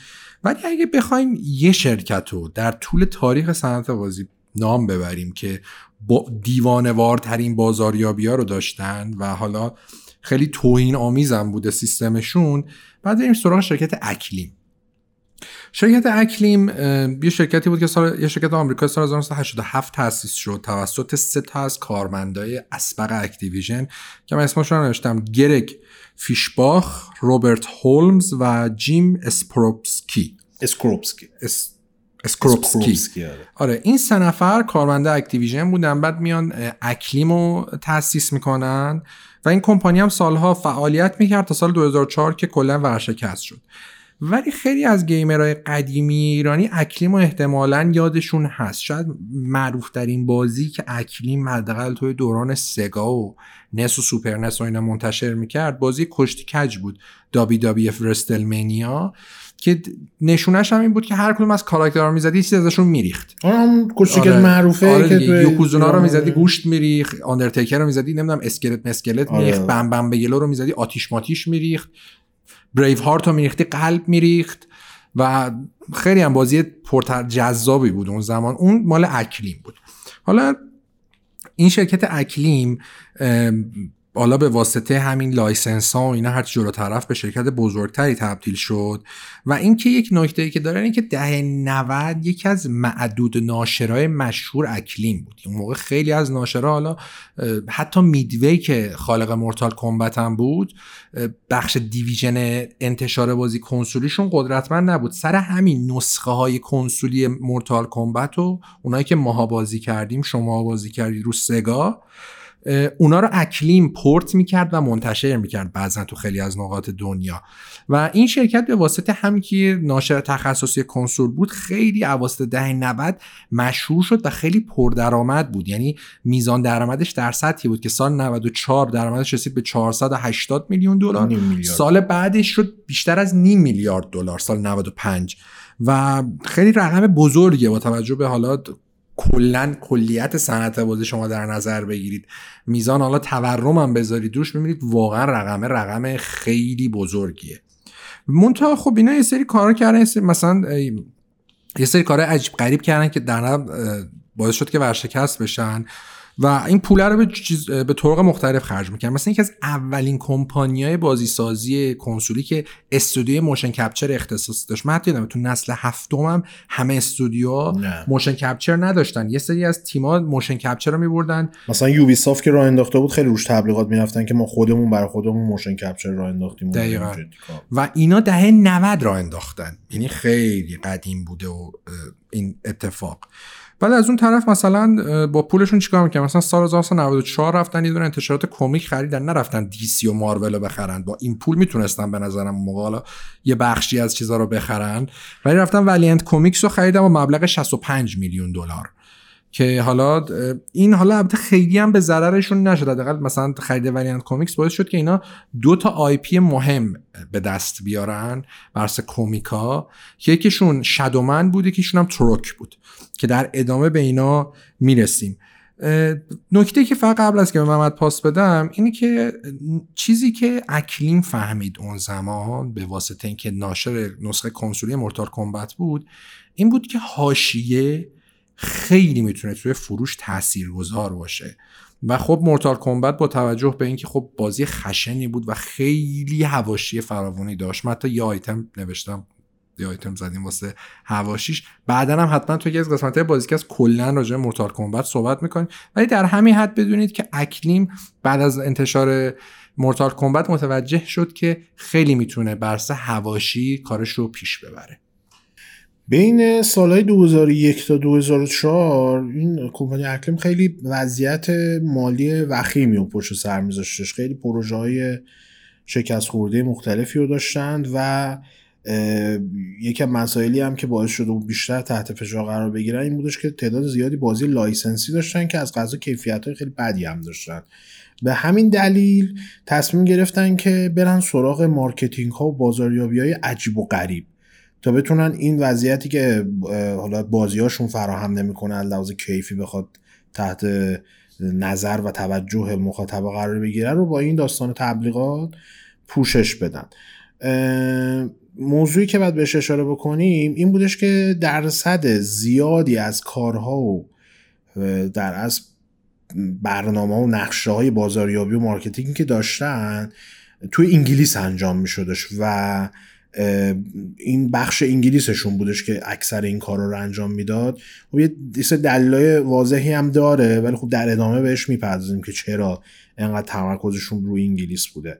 ولی اگه بخوایم یه شرکت رو در طول تاریخ صنعت بازی نام ببریم که با دیوانه‌وارترین بازاریابی ها رو داشتن و حالا خیلی توهین آمیزم بوده سیستمشون باید بریم سراغ شرکت اکلیم. شرکت اکلیم یه شرکتی بود که سال یه شرکت آمریکا سال 1987 تأسیس شد. توسط سه تا از کارمندای اسبق اکتیویژن که من اسمشون رو نوشتم گرگ فیشباخ روبرت هولمز و جیم اسکروپسکی اسکروپسکی اس... اسکروپسکی آره. آره این سه نفر کارمنده اکتیویژن بودن. بعد میان اکلیم رو تأسیس می‌کنن و این کمپانی هم سالها فعالیت می‌کرد تا سال 2004 که کلا ورشکست شد. ولی خیلی از gamer های قدیمی ایرانی اکلیم و احتمالا یادشون هست شاید معروف ترین بازی که اکلیم حداقل توی دوران سگا و NES و Super NES و اینا منتشر می‌کرد بازی کشتی کج بود WWF WrestleMania که نشونش هم این بود که هر کدوم از کاراکترها رو می‌زدی چیزی ازشون میریخت آره هم کشتی آره. معروفه آره که یوکوزونا رو می‌زدی آره. گوشت میریخت آندرتیکر رو می‌زدی نمی‌دونم اسکلت مسکلت آره. میریخت بم بم بیگلو رو می‌زدی آتیش ماتیش میریخت بریو هارت رو میریختی قلب میریخت و خیلی هم بازی پرطرفدار جذابی بود اون زمان. اون مال اکلیم بود. حالا این شرکت اکلیم حالا به واسطه همین license ها و اینا هر چی جلو رفت به شرکت بزرگتری تبدیل شد و اینکه یک نکته که داره اینه که دهه 90 یکی از معدود ناشرای مشهور اکلیم بود. اون موقع خیلی از ناشرا حالا حتی میدوی که خالق مورتال کمبت هم بود بخش division انتشار بازی کنسولیشون قدرتمند نبود. سر همین نسخه های کنسولی مورتال کمبت و اونایی که ماها بازی کردیم شما بازی کردید رو سگا اونا رو اکلیم پورت می‌کرد و منتشر می‌کرد بعضا تو خیلی از نقاط دنیا. و این شرکت به واسطه همین که ناشر تخصصی کنسول بود خیلی اواسط دهه 90 مشهور شد و خیلی پردرآمد بود. یعنی میزان درآمدش در سطحی بود که سال 94 درآمدش رسید به 480 میلیون دلار. سال بعدش شد بیشتر از نیم میلیارد دلار سال 95 و خیلی رقم بزرگه با توجه به حالا کلا کلیت صنعت بازی شما در نظر بگیرید. میزان حالا تورم هم بذارید روش می‌بینید واقعا رقم رقم خیلی بزرگیه. منتها خب اینا یه سری کارا کردن مثلا یه سری کار عجیب غریب کردن که در باعث شد که ورشکست بشن. و این پوله رو به, چیز به طرق مختلف خرج می‌کنن. مثلا یکی از اولین کمپانی های بازی سازی کنسولی که استودیوی motion capture اختصاص داشت. من حتی تو نسل هفتم هم همه استودیوها نه. motion capture نداشتن. یه سری از تیما motion capture رو میبردن. مثلا یوبی سافت که راه انداخته بود خیلی روش تبلیغات می‌رفتن که ما خودمون برای خودمون motion capture راه انداختیم. دقیقاً. و اینا دهه 90 راه انداختن. یعنی خیلی قدیم بوده و این اتفاق. بعد از اون طرف مثلا با پولشون چیکار می‌کنن؟ مثلا سال 1994 رفتن یه دونه انتشارات comic خریدن نرفتن دی سی و مارول رو بخرن. با این پول می‌تونستن به نظرم موقع حالا یه بخشی از چیزا رو بخرن. ولی رفتن Valiant Comics رو خریدن با مبلغ 65 میلیون دلار. که حالا این حالا البته خیلی هم به ضررشون نشد. حداقل مثلا خرید Valiant Comics باعث شد که اینا دو تا IP مهم به دست بیارن بر اساس کمیکا که یکیشون Shadowman بود یکیشون هم Turok بود. که در ادامه به اینا می‌رسیم. نکته که فقط قبل از که به محمد پاس بدم اینه که چیزی که اکلیم فهمید اون زمان به واسطه اینکه ناشر نسخه کنسولی مورتال کمبت بود این بود که حاشیه خیلی می‌تونه توی فروش تاثیرگذار باشه. و خب مورتال کمبت با توجه به اینکه خب بازی خشنی بود و خیلی حواشی فراوانی داشت. من حتی یه آیتم نوشتم آیتم زدیم واسه هواشیش. بعدا هم حتما توی از قسمت بازیکست کلا راجع به مورتال کمبت صحبت می‌کنیم. ولی در همین حد بدونید که Acclaim بعد از انتشار Mortal Kombat متوجه شد که خیلی می‌تونه برسه حواشی کارش رو پیش ببره. بین سالهای 2001 تا 2004 این کمپانی Acclaim خیلی وضعیت مالی وخیمی رو پشت سر میذاشتش. خیلی پروژه های شکست خورده مختلفی رو داشتند و یکی از مسائلی هم که باعث شده بود بیشتر تحت فشار قرار بگیرن این بودش که تعداد زیادی بازی license ی داشتن که از قضا کیفیت های خیلی بدی هم داشتن. به همین دلیل تصمیم گرفتن که برن سراغ marketing ها و بازاریابی های عجیب و غریب تا بتونن این وضعیتی که حالا بازیاشون فراهم نمی‌کنه لحاظ کیفی بخواد تحت نظر و توجه مخاطب قرار بگیره رو با این داستان تبلیغات پوشش بدن. موضوعی که باید بهش اشاره بکنیم این بودش که درصد زیادی از کارها و در از برنامه و نقشه های بازاریابی و marketing که داشتن توی انگلیس انجام می شدش و این بخش انگلیسشون بودش که اکثر این کار رو انجام می‌داد. و یه دلایل واضحی هم داره ولی خب در ادامه بهش می‌پردازیم که چرا انقدر تمرکزشون روی انگلیس بوده.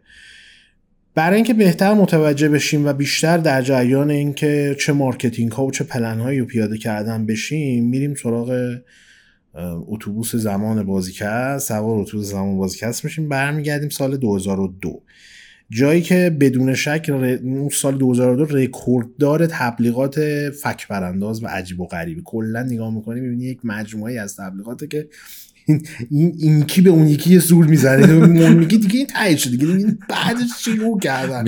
برای اینکه بهتر متوجه بشیم و بیشتر در جریان اینکه چه marketing ها و چه پلن هایی رو پیاده کردن بشیم میریم سراغ اتوبوس زمان بازیکست سوار اتوبوس زمان بازیکست میشیم. برمیگردیم سال 2002 جایی که بدون شک اون سال 2002 رکورددار تبلیغات فک برانداز و عجیب و غریبی کلا نگاه می‌کنی می‌بینی یک مجموعه از تبلیغاته که این این کی به اون یکی زور می‌زنه؟ میگی دیگه این تایید شده. دیگه بعدش چی کردن؟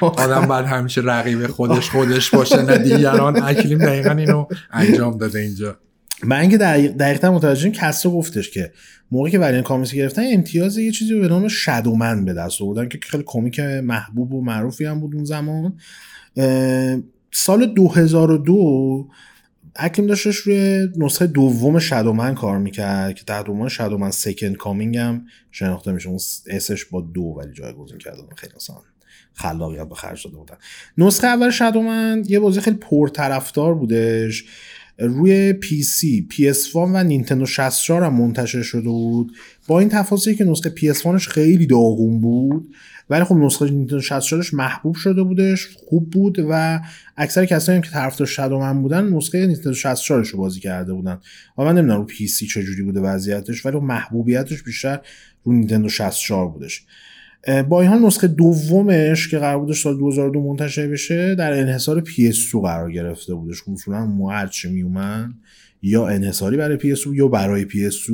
آدم بعد همیشه رقیب خودش خودش باشه نه دیگران. اکلیم دقیقا اینو انجام داده اینجا. من اینکه دقیقا متوجه کسا گفتش که موقعی که ولیان کامیسی گرفتن امتیاز یه چیزی به نام شدومن به دست آوردن که خیلی کمیک محبوب و معروفی هم بود اون زمان. سال 2002 اکلیم داشتش روی نسخه دوم شادومن کار می‌کرد که تحت عنوان شادومن سکند کامینگ هم شناخته میشه. اون اسش با دو ولی جایگزین کرده خیلی آسان خلاقیت به خرج داده بودن. نسخه اول شادومن یه بازی خیلی پرطرفدار بودش. روی PC، PS و نینتندو 64 هم منتشر شده بود. با این تفاصیلی که نسخه PS خیلی داغون بود ولی خب نسخه نینتندو 64 محبوب شده بودش خوب بود و اکثر کسایی که طرفدار Shadow Man بودن نسخه نینتندو 64 رو بازی کرده بودن. و من نمی‌دونم رو PC چجوری بوده وضعیتش ولی محبوبیتش بیشتر رو نینتندو 64 بودش. با این حال نسخه دومش که قرار بودش سال 2002 منتشر بشه در انحصار PS2 قرار گرفته بودش. اصولا ما هرچی میومن یا انحصاری برای PS2 یا برای PS2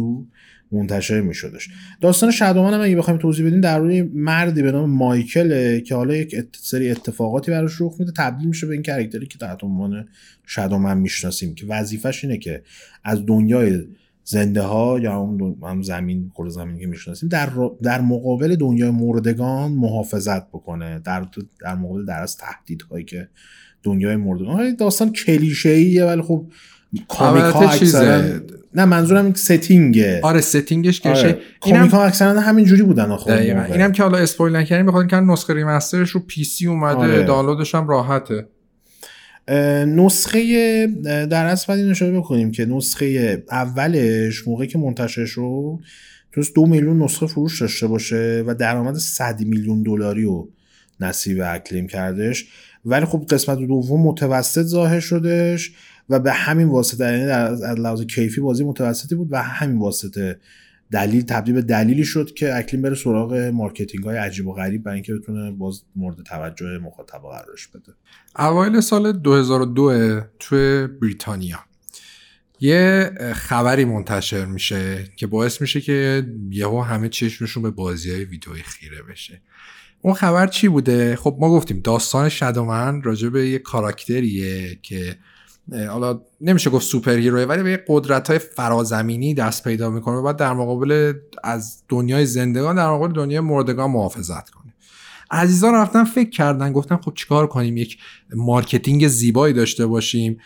منتشر می شدش داستان شادومن هم اگه بخوایم توضیح بدیم در روی مردی به نام مایکل که حالا یک سری اتفاقاتی براش رخ میده. تبدیل میشه به این کرکتری که تحت عنوان شادومن می‌شناسیم که وظیفش اینه که از دنیای زنده ها یا هم, هم زمین کل زمین که می‌شناسیم در, در مقابل دنیای مردگان محافظت بکنه. در, در مقابل در از تهدیدهایی که دنیای مردگان داستان کلیشه ایه ولی خب comic ها نه منظورم این setting ه آره setting ش که آره. comic ها اکثرا همین جوری بودن آخه اینم که حالا spoil نکردیم بخاطر که نسخه remaster ش رو PC اومده آره. دانلودش هم راحته. نسخه در اصل باید اشاره بکنیم که نسخه اولش موقعی که منتشر شد تونست دو میلیون نسخه فروش داشته باشه و درآمد 100 میلیون دلاری رو نصیب Acclaim کردش. ولی خب قسمت دوم متوسط ظاهر شدش و به همین واسطه یعنی در لحاظ کیفی بازی متوسطی بود و همین واسطه دلیل تبدیل به دلیلی شد که Acclaim بره سراغ marketing های عجیب و غریب برای اینکه بتونه باز مورد توجه مخاطب قرارش بده. اوایل سال 2002 توی بریتانیا یه خبری منتشر میشه که باعث میشه که یهو همه چشمشون به بازی های ویدئویی خیره بشه. اون خبر چی بوده؟ خب ما گفتیم داستان Shadow Man راجع به یه کاراکتریه که حالا نمیشه گفت superhero ه ولی به قدرت های فرازمینی دست پیدا می‌کنه و بعد در مقابل از دنیای زندگان در مقابل دنیای مردگان محافظت کنه. عزیزان رفتن فکر کردن گفتن خب چیکار کنیم؟ یک marketing زیبایی داشته باشیم.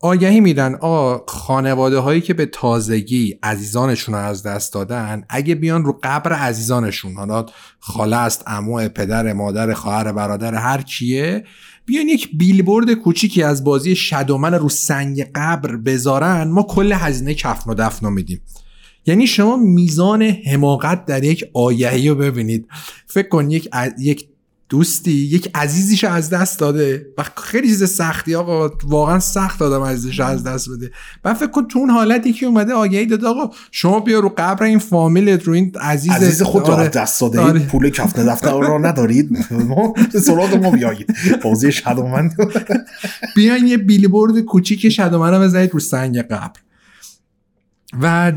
آگهی میدن آ خانواده هایی که به تازگی عزیزانشون رو از دست دادن اگه بیان رو قبر عزیزانشون حالا خاله است عمو پدر مادر خواهر برادر هر کیه بیان یک بیلبورد کوچیکی از بازی شدومن رو سنگ قبر بذارن ما کل هزینه کفن و دفن میدیم. یعنی شما میزان حماقت در یک آیهی رو ببینید. فکر کن یک, یک دوستی یک عزیزیش از دست داده. و خیلی چیز سختی آقا واقعا سخت آدم عزیزش از دست بده. و فکر کن تو اون حالتی که اومده آگهی داده آقا شما بیا رو قبر این فامیلت رو این عزیز عزیز خود آره. رو از دست داده آره. پول کفن دفتر رو ندارید؟ ما سراغ ما بیایید. بازی شدومن بیاین یه بیلیبورد کوچیک شدومن رو بزنید رو سنگ قبر. و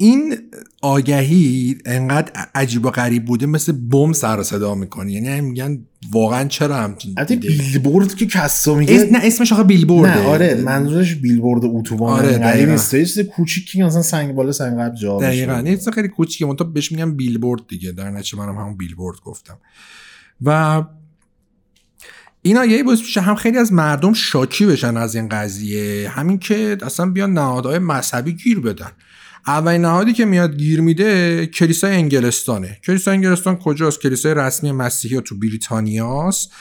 این آگهی انقدر عجیب و غریب بوده مثل بم سر صدا می‌کنه یعنی میگن واقعا چرا همچین بیلبورد که کسا میگه؟ نه اسمش آخه بیلبورد نه آره منظورش بیلبورد اتوبان. آره غریب نیست. چیز کوچیکی مثلا سنگ بالا سنگ قبل جا دقیقاً. یه خیلی کوچیکه. من بهش میگم بیلبورد دیگه. در نتیجه منم همون بیلبورد گفتم. و این آیه باعث هم خیلی از مردم شاکی بشن از این قضیه. همین که اصلا بیان نهادهای مذهبی گیر بدن. اولین نهادی که میاد گیر میده کلیسای انگلستانه. کلیسای انگلستان کجاست؟ کلیسای رسمی مسیحی تو بریتانیاست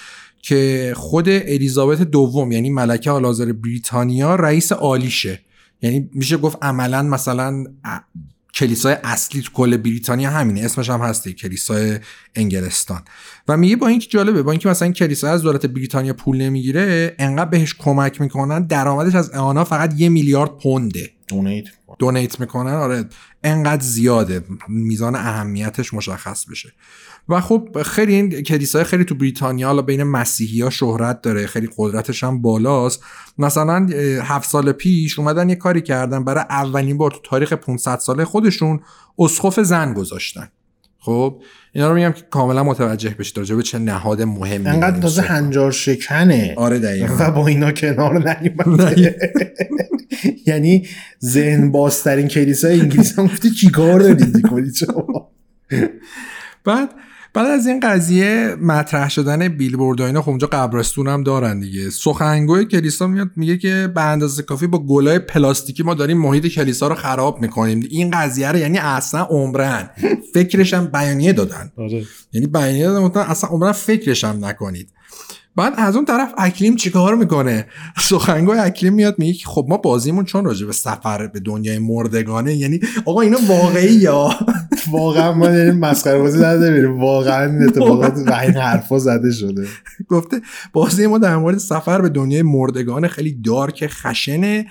که خود الیزابت دوم یعنی ملکه آلازر بریتانیا رئیس عالیشه یعنی میشه گفت عملا مثلا کلیسای اصلی تو کل بریتانیا همینه. اسمش هم هسته کلیسای انگلستان. و میگه با اینکه جالبه با اینکه مثلا کلیسا از دولت بریتانیا پول نمی‌گیره انقدر بهش کمک می‌کنن درآمدش از اعانا فقط یه میلیارد پونده. دونیت. دونیت می‌کنن آره انقدر زیاده. میزان اهمیتش مشخص بشه. و خب خیلی این کلیسای خیلی تو بریتانیا حالا بین مسیحی ها شهرت داره خیلی قدرتش هم بالاست. مثلا هفت سال پیش اومدن یه کاری کردن برای اولین بار تو تاریخ 500 ساله خودشون اسخف زن گذاشتن. خب اینا رو میگم که کاملا متوجه بشید راجع به چه نهاد مهمی انقدر تازه هنجار شکنه. آره دقیقا. و با اینا کنار نیومده. یعنی ذهن بازترین کلیسای انگلیس هم گفته چیکار دارید کنید شما؟ بعد بعد از این قضیه مطرح شدن بیلبورد و اینا خب اونجا قبرستون هم دارن دیگه. سخنگوی کلیسا میاد میگه که به اندازه کافی با گلای پلاستیکی ما داریم محیط کلیسا رو خراب می‌کنیم. این قضیه رو یعنی اصلا عمرن. فکرش هم بیانیه دادن. آره. یعنی بیانیه دادن اصلا عمرن فکرش هم نکنید. بعد از اون طرف اکلیم چیکار می‌کنه؟ سخنگوی اکلیم میاد میگه خب ما بازیمون چون راجع به سفر به دنیای مردگانه یعنی آقا اینا واقعی یا واقعا ما داریم مسخره بازی زده میریم واقعا اتفاقات و این حرفا زده شده. گفته بازی ما در مورد سفر به دنیای مردگان خیلی دارک خشنه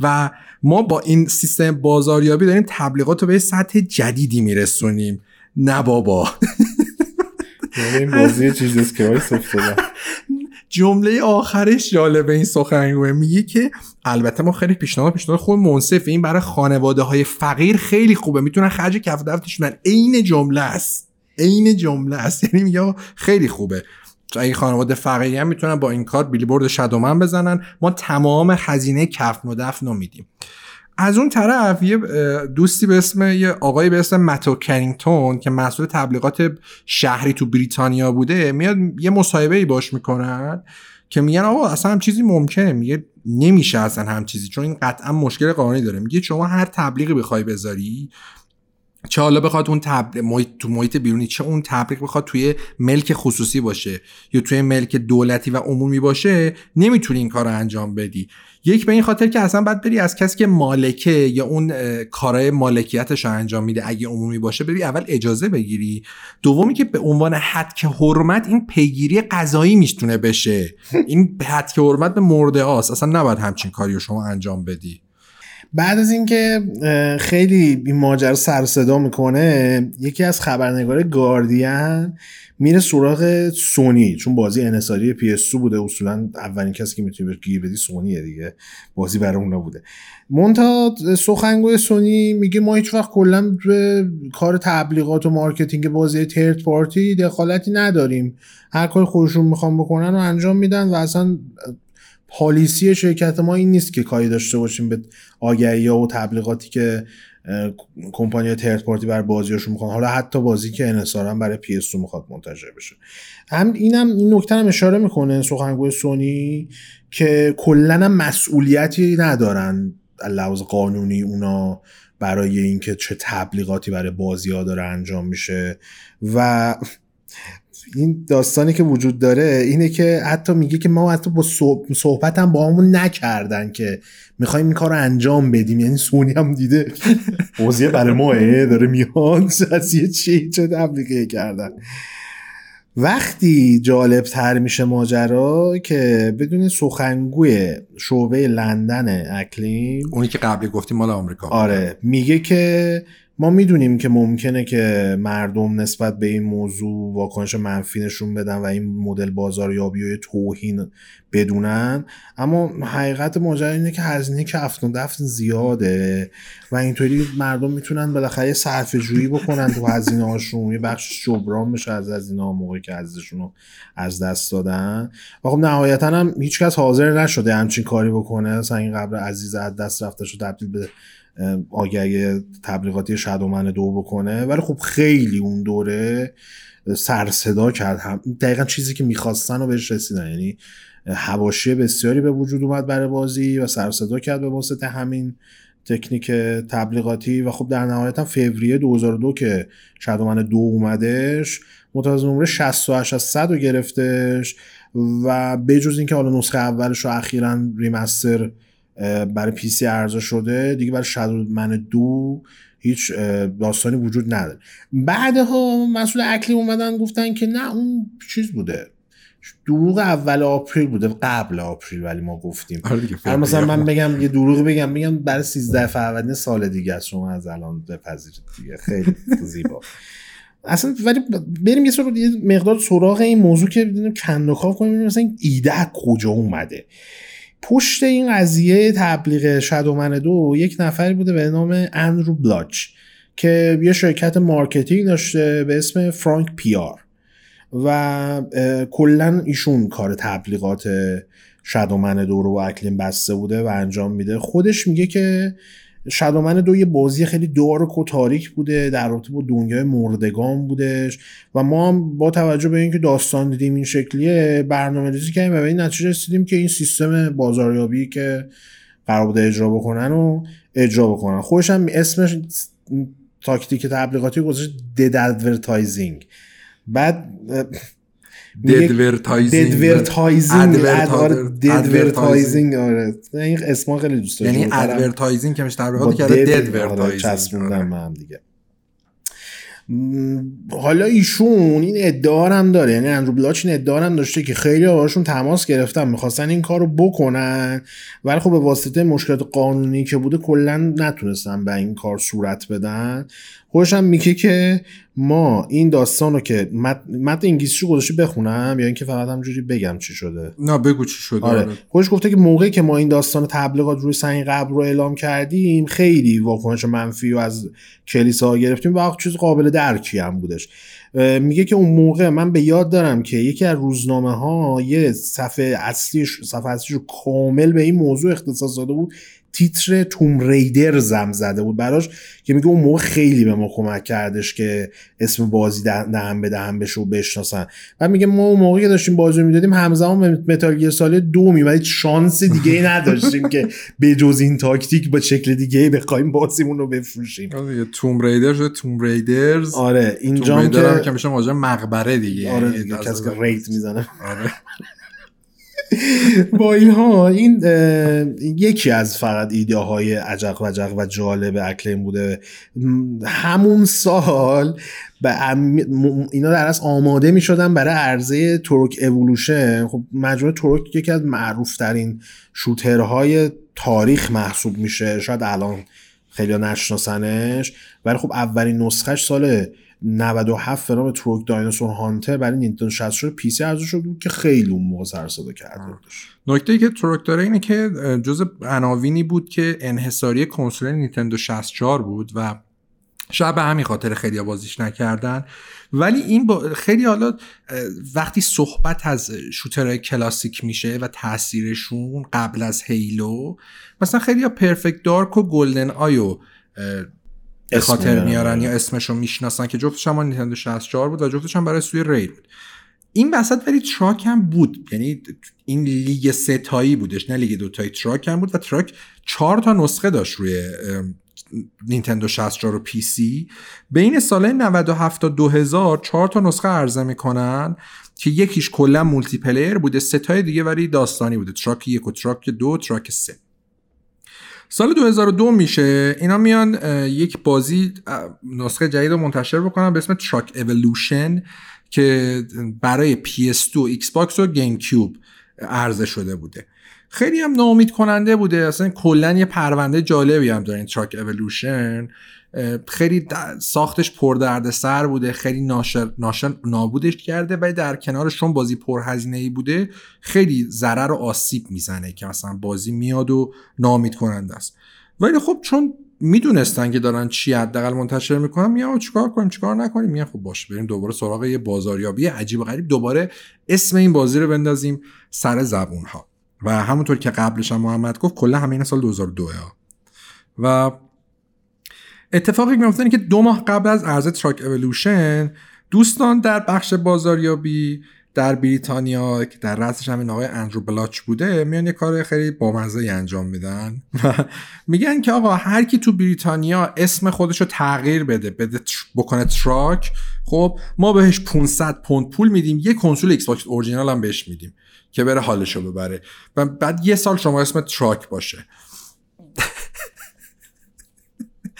و ما با این سیستم بازاریابی داریم تبلیغات رو به سطح جدیدی میرسونیم. نه بابا. یعنی این بازی چیز که جمله آخرش جالبه این سخنگوه میگه که البته ما خیلی پیشنهاد پیشنهاد خود منصف این برای خانواده های فقیر خیلی خوبه. می‌تونن خرج کف دفترشون عین جمله است. عین جمله است. یعنی میگه خیلی خوبه. اگه خانواده فقیری هم می‌تونن با این کار بیلیبورد شدومن بزنن. ما تمام خزینه کفن و دفن رو میدیم. از اون طرف یه دوستی به اسم یه آقایی به اسم متو کرینگتون که مسئول تبلیغات شهری تو بریتانیا بوده میاد یه مصاحبه ای باش می‌کنن که میگن آقا اصلا هم چیزی ممکنه میگه نمیشه اصلا هم چیزی چون این قطعا مشکل قانونی داره. میگه شما هر تبلیغی بخوای بذاری چه حالا بخواد اون تبلیغ محیط تو محیط بیرونی چه اون تبلیغ بخواد توی ملک خصوصی باشه یا توی ملک دولتی و عمومی باشه نمی‌تونی این کار رو انجام بدی. یک به این خاطر که اصلا باید بری از کسی که مالکه یا اون کارهای مالکیتش رو انجام میده اگه عمومی باشه بری اول اجازه بگیری. دومی که به عنوان حد که حرمت این پیگیری قضایی می‌تونه بشه. این حد که حرمت به مرده هاست. اصلا نباید همچین کاری رو شما انجام بدی. بعد از اینکه خیلی این ماجرا سر صدا می‌کنه یکی از خبرنگار گاردین میره سراغ سونی چون بازی انحصاری PS بوده. اصولا اولین کسی که می‌تونی بهش گیر بدی سونیه دیگه. بازی برای اونا بوده. منتها سخنگوی سونی میگه ما هیچ وقت کلا به کار تبلیغات و marketing بازی third party دخالتی نداریم. هر کار خودشون می‌خوان بکنن و انجام میدن و اصلا پالیسی شرکت ما این نیست که کاری داشته باشیم به آگهی و تبلیغاتی که کمپانی ترد پارتی بر بازیاشون می‌خوان. حالا حتی بازی که انحصارا برای پی اس می‌خواد منتشر بشه. هم اینم این نکته هم اشاره می‌کنه سخنگوی سونی که کلا مسئولیتی ندارن لحاظ قانونی اونا برای اینکه چه تبلیغاتی برای بازی ها داره انجام میشه. و این داستانی که وجود داره اینه که حتی میگه که ما حتی با صحبت هم با همون نکردن که می‌خوایم این کار رو انجام بدیم. یعنی سونی هم دیده بازی برای ماه داره میاد از یه چی چه تبلیغه کردن. وقتی جالب تر میشه ماجرا که بدون سخنگوی شعبه لندن اکلیم اونی که قبلی گفتیم مال آمریکا. آره میگه که ما می‌دونیم که ممکنه که مردم نسبت به این موضوع واکنش منفی نشون بدن و این مدل بازاریابی و توهین بدونن. اما حقیقت ماجرا اینه که هزینه که افت دفت زیاده و اینطوری مردم می‌تونن بالاخره صرف جویی بکنن تو هزینه هاشون یه بخش جبران بشه از هزینه ها موقعی که ازشون رو از دست دادن. و خب نهایتا هم هیچکس حاضر نشده همچین کاری بکنه. مثلا این قبر عزیز از دست رفته شد تبدیل به آگهی تبلیغاتی شادومن دو بکنه. ولی خب خیلی اون دوره سر صدا کرد. هم دقیقا چیزی که می‌خواستن و بهش رسیدن. یعنی هواشی بسیاری به وجود اومد برای بازی و سر صدا کرد به واسطه همین تکنیک تبلیغاتی. و خب در نهایت هم فوریه 2002 که شادومن دو اومدش متوازی نمره 68 از 100 رو گرفتش. و بجز اینکه حالا نسخه اولش رو اخیرا ریمستر برای پی سی ارزا شده دیگه برای Shadow Man دو هیچ داستانی وجود نداره. بعدها مسئول Acclaim اومدن گفتن که نه اون چیز بوده. دروغ اول April بوده قبل April ولی ما گفتیم. آره مثلا من بگم یه دروغ بگم بگم برای 13 فروردین سال دیگه از شما از الان بپذیرید دیگه. خیلی زیبا. اصلا ولی بریم یه مقدار سراغ این موضوع که بدونیم کندوکاو کنیم مثلا ایده کجا اومده. پشت این قضیه تبلیغ Shadow Man دو یک نفری بوده به نام اندرو بلاچ که یه شرکت marketing داشته به اسم Frank PR و کلا ایشون کار تبلیغات Shadow Man دو رو Acclaim بسته بوده و انجام میده. خودش میگه که Shadow Man دو یه بازی خیلی dark و تاریک بوده در رابطه با دنیای مردگان بودش و ما هم با توجه به اینکه داستان دیدیم این شکلیه برنامه ریزی کردیم و به این نتیجه رسیدیم که این سیستم بازاریابی که قرار بوده اجرا بکنن و اجرا بکنن. خودش هم اسمش تاکتیک تبلیغاتی گذاشت dead advertising بعد deadvertising deadvertising آره این اسما خیلی دوست دارم یعنی advertising که میشه تبلیغات کرده deadvertising من هم دیگه. حالا ایشون این ادعا هم داره. یعنی اندرو بلاچ این ادعا هم داشته که خیلی هاشون تماس گرفتن می‌خواستن این کارو بکنن ولی خب به واسطه مشکلات قانونی که بوده کلا نتونستن به این کار صورت بدن. خودش میگه که ما این داستان رو که متن انگلیسی رو گذاشته بخونم یا اینکه فقط همجوری بگم چی شده نه بگو چی شده آره. آره. خودش گفته که موقعی که ما این داستان تبلیغات روی سنگ قبل رو اعلام کردیم خیلی واکنش منفی و از کلیسا گرفتیم و چیز قابل درکی هم بودش میگه که اون موقع من به یاد دارم که یکی از روزنامه ها یه صفحه اصلیش صفحه اصلیش رو کامل به این موضوع اختصاص داده بود تیتر توم ریدر زم زده بود براش که میگه اون موقع خیلی به ما کمک کردش که اسم بازی دهم به دهم بشه و بشناسن. و میگه ما اون موقعی که داشتیم بازی می‌دادیم همزمان متال گیر سال دو میمدید شانس دیگه ای نداشتیم که به جز این تاکتیک با شکل دیگه ای بخوایم بازیمون رو بفروشیم. آره توم ریدر شده توم ریدرز. آره اینجا که که میشه مقبره دیگه آره یعنی دیگه کسی که ریت می‌زنه. آره. با اینها این یکی از فقط ایده های عجق وجق و جالب Acclaim بوده. همون سال به اینا در از آماده می شدن برای عرضه Turok Evolution خب مجموعه Turok یکی از معروف ترین shooter های تاریخ محسوب میشه. شاید الان خیلی نشناسنش. ولی خب اولین نسخش سال 97 به Turok Dinosaur Hunter برای Nintendo 64 PC عرضه شده بود که خیلی اون موقع سر صدا کرده نکته ای که تروک داره اینه که جز عناوینی بود که انحصاری کنسول نینتندو 64 بود و شاید به همین خاطر خیلی بازیش نکردن. ولی این با خیلی حالا وقتی صحبت از شوتر کلاسیک میشه و تاثیرشون قبل از هیلو مثلا خیلی ها پرفکت دارک و گلدن آیو خاطر میارن. یا اسمشو می‌شناسن که جفتش هم نیتندو 64 بود و جفتش هم برای سوی ری بود. این وسط ولی Turok هم بود. یعنی این لیگ ستایی بودش نه لیگ دوتایی. Turok هم بود و Turok چهار تا نسخه داشت روی نینتندو 64 و PC. بین سال 97 تا 2000 چهار تا نسخه عرضه می‌کنن که یکیش کلا multiplayer بوده ستای دیگه ولی داستانی بوده. Turok یک و Turok دو Turok سه. سال 2002 میشه. اینا میان یک بازی نسخه جدید رو منتشر بکنن به اسم Turok Evolution که برای PS2 Xbox و GameCube عرضه شده بوده. خیلی هم ناامید کننده بوده. اصلا کلا یه پرونده جالبی هم داره این Turok Evolution خیلی ساختش پردردسر بوده خیلی ناشر, ناشر نابودش کرده ولی در کنارشون بازی پرهزینه ای بوده خیلی ضرر و آسیب می‌زنه که مثلا بازی میاد و ناامید کننده است. ولی خب چون می‌دونستن که دارن چی حداقل منتشر می‌کنن میام چیکار کنیم؟ چیکار نکنیم؟ میگن خب باش بریم دوباره سراغ یه بازاریابی عجیب و غریب دوباره اسم این بازی رو بندازیم سر زبون ها و همونطور که قبلش هم محمد گفت کلا همین سال 2002 ها. و اتفاقی میفته که دو ماه قبل از عرضه Turok Evolution دوستان در بخش بازاریابی در بریتانیا که در رأسش همین آقای اندرو بلاچ بوده میان یه کار خیلی بامزه انجام میدن و میگن که آقا هر کی تو بریتانیا اسم خودش رو تغییر بده بده بکنه Turok خب ما بهش 500 پوند پول میدیم یه کنسول Xbox original هم بهش میدیم که بره حالشو ببره و بعد یه سال شما اسم Turok باشه.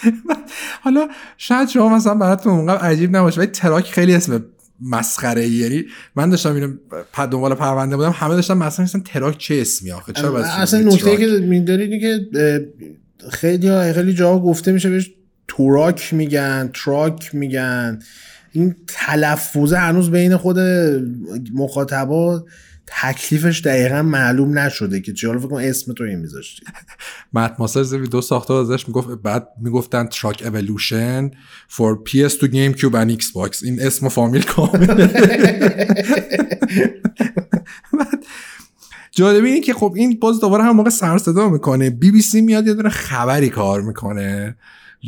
حالا شاید شما مثلا براتون اونقدر عجیب نباشه ولی Turok خیلی اسم مسخره ای یعنی من داشتم اینو دنبال پرونده بودم همه داشتم مثلا مثلا Turok چه اسمی آخه؟ چرا اصلا نکته که می‌دونید که خیلی خیلی جا گفته میشه بهش توراک میگن تراک میگن. این تلفظ هنوز بین خود مخاطبا تکلیفش دقیقا معلوم نشده که چه فکر کنم اسم تو این میذاشتی. مت ماسر ویدیو ساخته ازش می‌گفت بعد می‌گفتن تراک اولوشن فور پی اس تو گیم کیوب ان ایکس باکس این اسم و فامیل کامل جالبه اینه که خب این باز دوباره هم موقع سر صدا می‌کنه. بی بی سی میاد یه دونه خبری کار می‌کنه.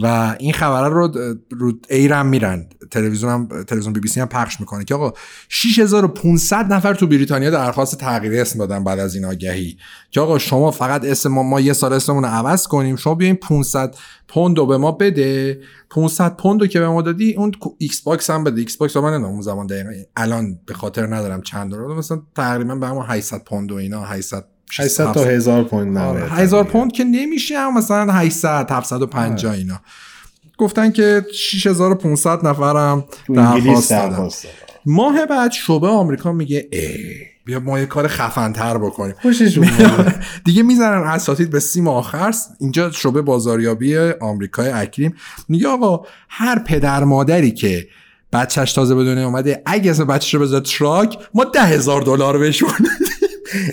و این خبره رو رو air هم میرن. تلویزیون هم تلویزیون بی بی سی هم پخش می‌کنه که آقا 6500 نفر تو بریتانیا درخواست تغییر اسم دادن بعد از این آگهی. که آقا شما فقط اسم ما, ما یه سال اسممون رو عوض کنیم شما بیاین 500 پوند به ما بده. 500 پوند که به ما دادی اون Xbox هم بده. Xbox من اون زمان دقیقا الان به خاطر ندارم چند دلار. مثلا تقریبا به همون 800 پوند اینا 800 800 تا 1000 پوند آره 1000 پوند که نمیشه هم مثلا 800 750 آره. اینا. گفتن که 6500 نفرم درخواست دادن. ماه بعد شعبه آمریکا میگه ای بیا ما یه کار خفنتر بکنیم. دیگه می‌زنن اساتید به سیم آخر. اینجا شعبه بازاریابی آمریکای اکریم. میگه آقا هر پدر مادری که بچهش تازه به دنیا اومده اگه اسم بچهش رو بذاره Turok ما ده هزار دلار بهشون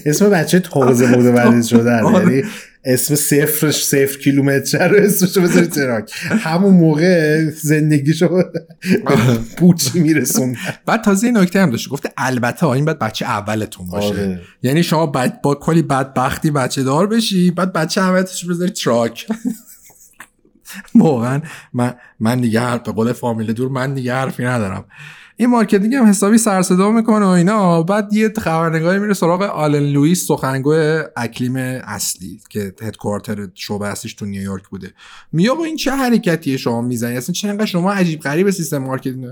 اسم بچه تازه متولد شدن آره. یعنی اسم صفرش صفر کیلومتر رو اسمشو بذاری Turok همون موقع زندگیشو پوچی میرسون بعد تازه این نکته هم داشته گفته البته این بعد بچه اولتون باشه. آره. یعنی شما بعد با کلی بدبختی بچه دار بشی بعد بچه اولتش بذاری Turok واقعا من من دیگه حرف به قول فامیل دور من دیگه حرفی ندارم. این marketing هم حسابی سر صدا می‌کنه و اینا. بعد یه خبرنگاری میره سراغ Alan Lewis سخنگوی Acclaim اصلی که headquarter شعبه اصلیش تو نیویورک بوده. میگه این چه حرکتیه شما می‌زنی؟ اصلا چه شما عجیب غریب سیستم marketing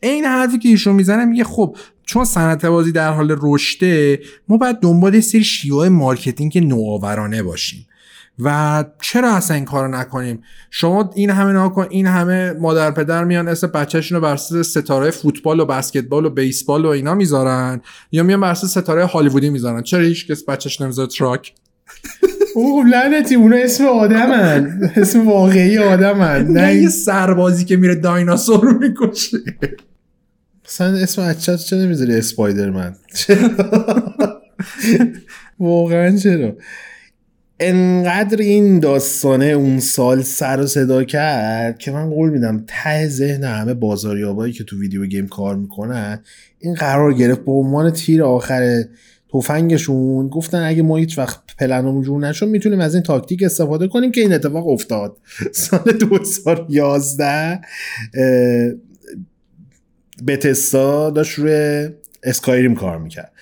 این حرفی که ایشون می‌زنه میگه خب چون صنعت بازی در حال رشده ما باید دنبال سری شیوه marketing نوآورانه باشیم. و چرا اصلا این کارو نکنیم؟ شما این همه ناکن این همه مادر پدر میان اسم بچهشون رو بر ستاره فوتبال و بسکتبال و بیسبال و اینا می‌ذارن یا میان بر ستاره هالیوودی می‌ذارن؟ چرا هیچ کس بچهش نمی‌ذاره Turok؟ او لعنتی اونا اسم آدمن. اسم واقعی آدمن. نه یه سربازی که میره دایناسور رو می‌کشه. مثلا اسم بچه چه نمی‌ذاری؟ Spider-Man. واقعا چرا؟ انقدر این داستانه اون سال سر و صدا کرد که من قول میدم ته ذهن همه بازاریابایی که تو ویدیو گیم کار می‌کنن این قرار گرفت به عنوان تیر آخر تفنگشون. گفتن اگه ما هیچ وقت پلنمون جور نشد می‌تونیم از این تاکتیک استفاده کنیم که این اتفاق افتاد. سال 2011 بتستا داشت روی اسکایریم کار می‌کرد.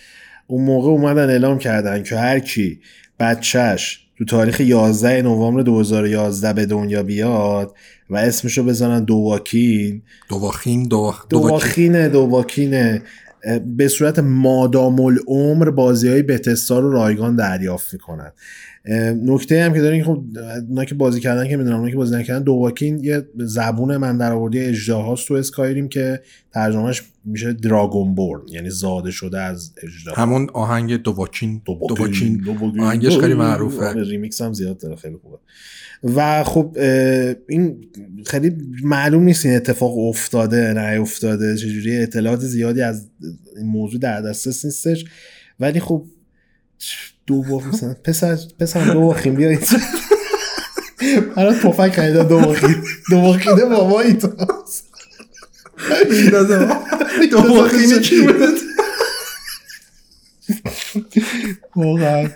اون موقع اومدن اعلام کردن که هر کی بچهش تو تاریخ 11 نوامبر 2011 به دنیا بیاد و اسمشو بزنن دواکین. دواخین دو... دواخینه دواکینه به صورت مادام العمر بازی های بتستا رو رایگان دریافت می‌کنن. نکته هم که دارین خب اونا که بازی کردن که می‌دونم اونا که بازی نکردن دوواکین یه زبون من در آوردی اجداهاست تو اسکایریم که ترجمهش میشه دراگون بورن یعنی زاده شده از اجدها همون آهنگ دوواکین دوواکین دوواکین آهنگش خیلی معروفه. ریمیکس هم زیاد داره خیلی خوبه. و خب این خیلی معلوم نیست این اتفاق افتاده نه افتاده چجوری اطلاعات زیادی از این موضوع در دسترس نیستش. ولی خب دو با مثلا پسر پسر دو باخیم بیا اینجا برای توفک خریده دو باخیم دو باخیده بابایی تو. دو باخینی کی بوده واقعا.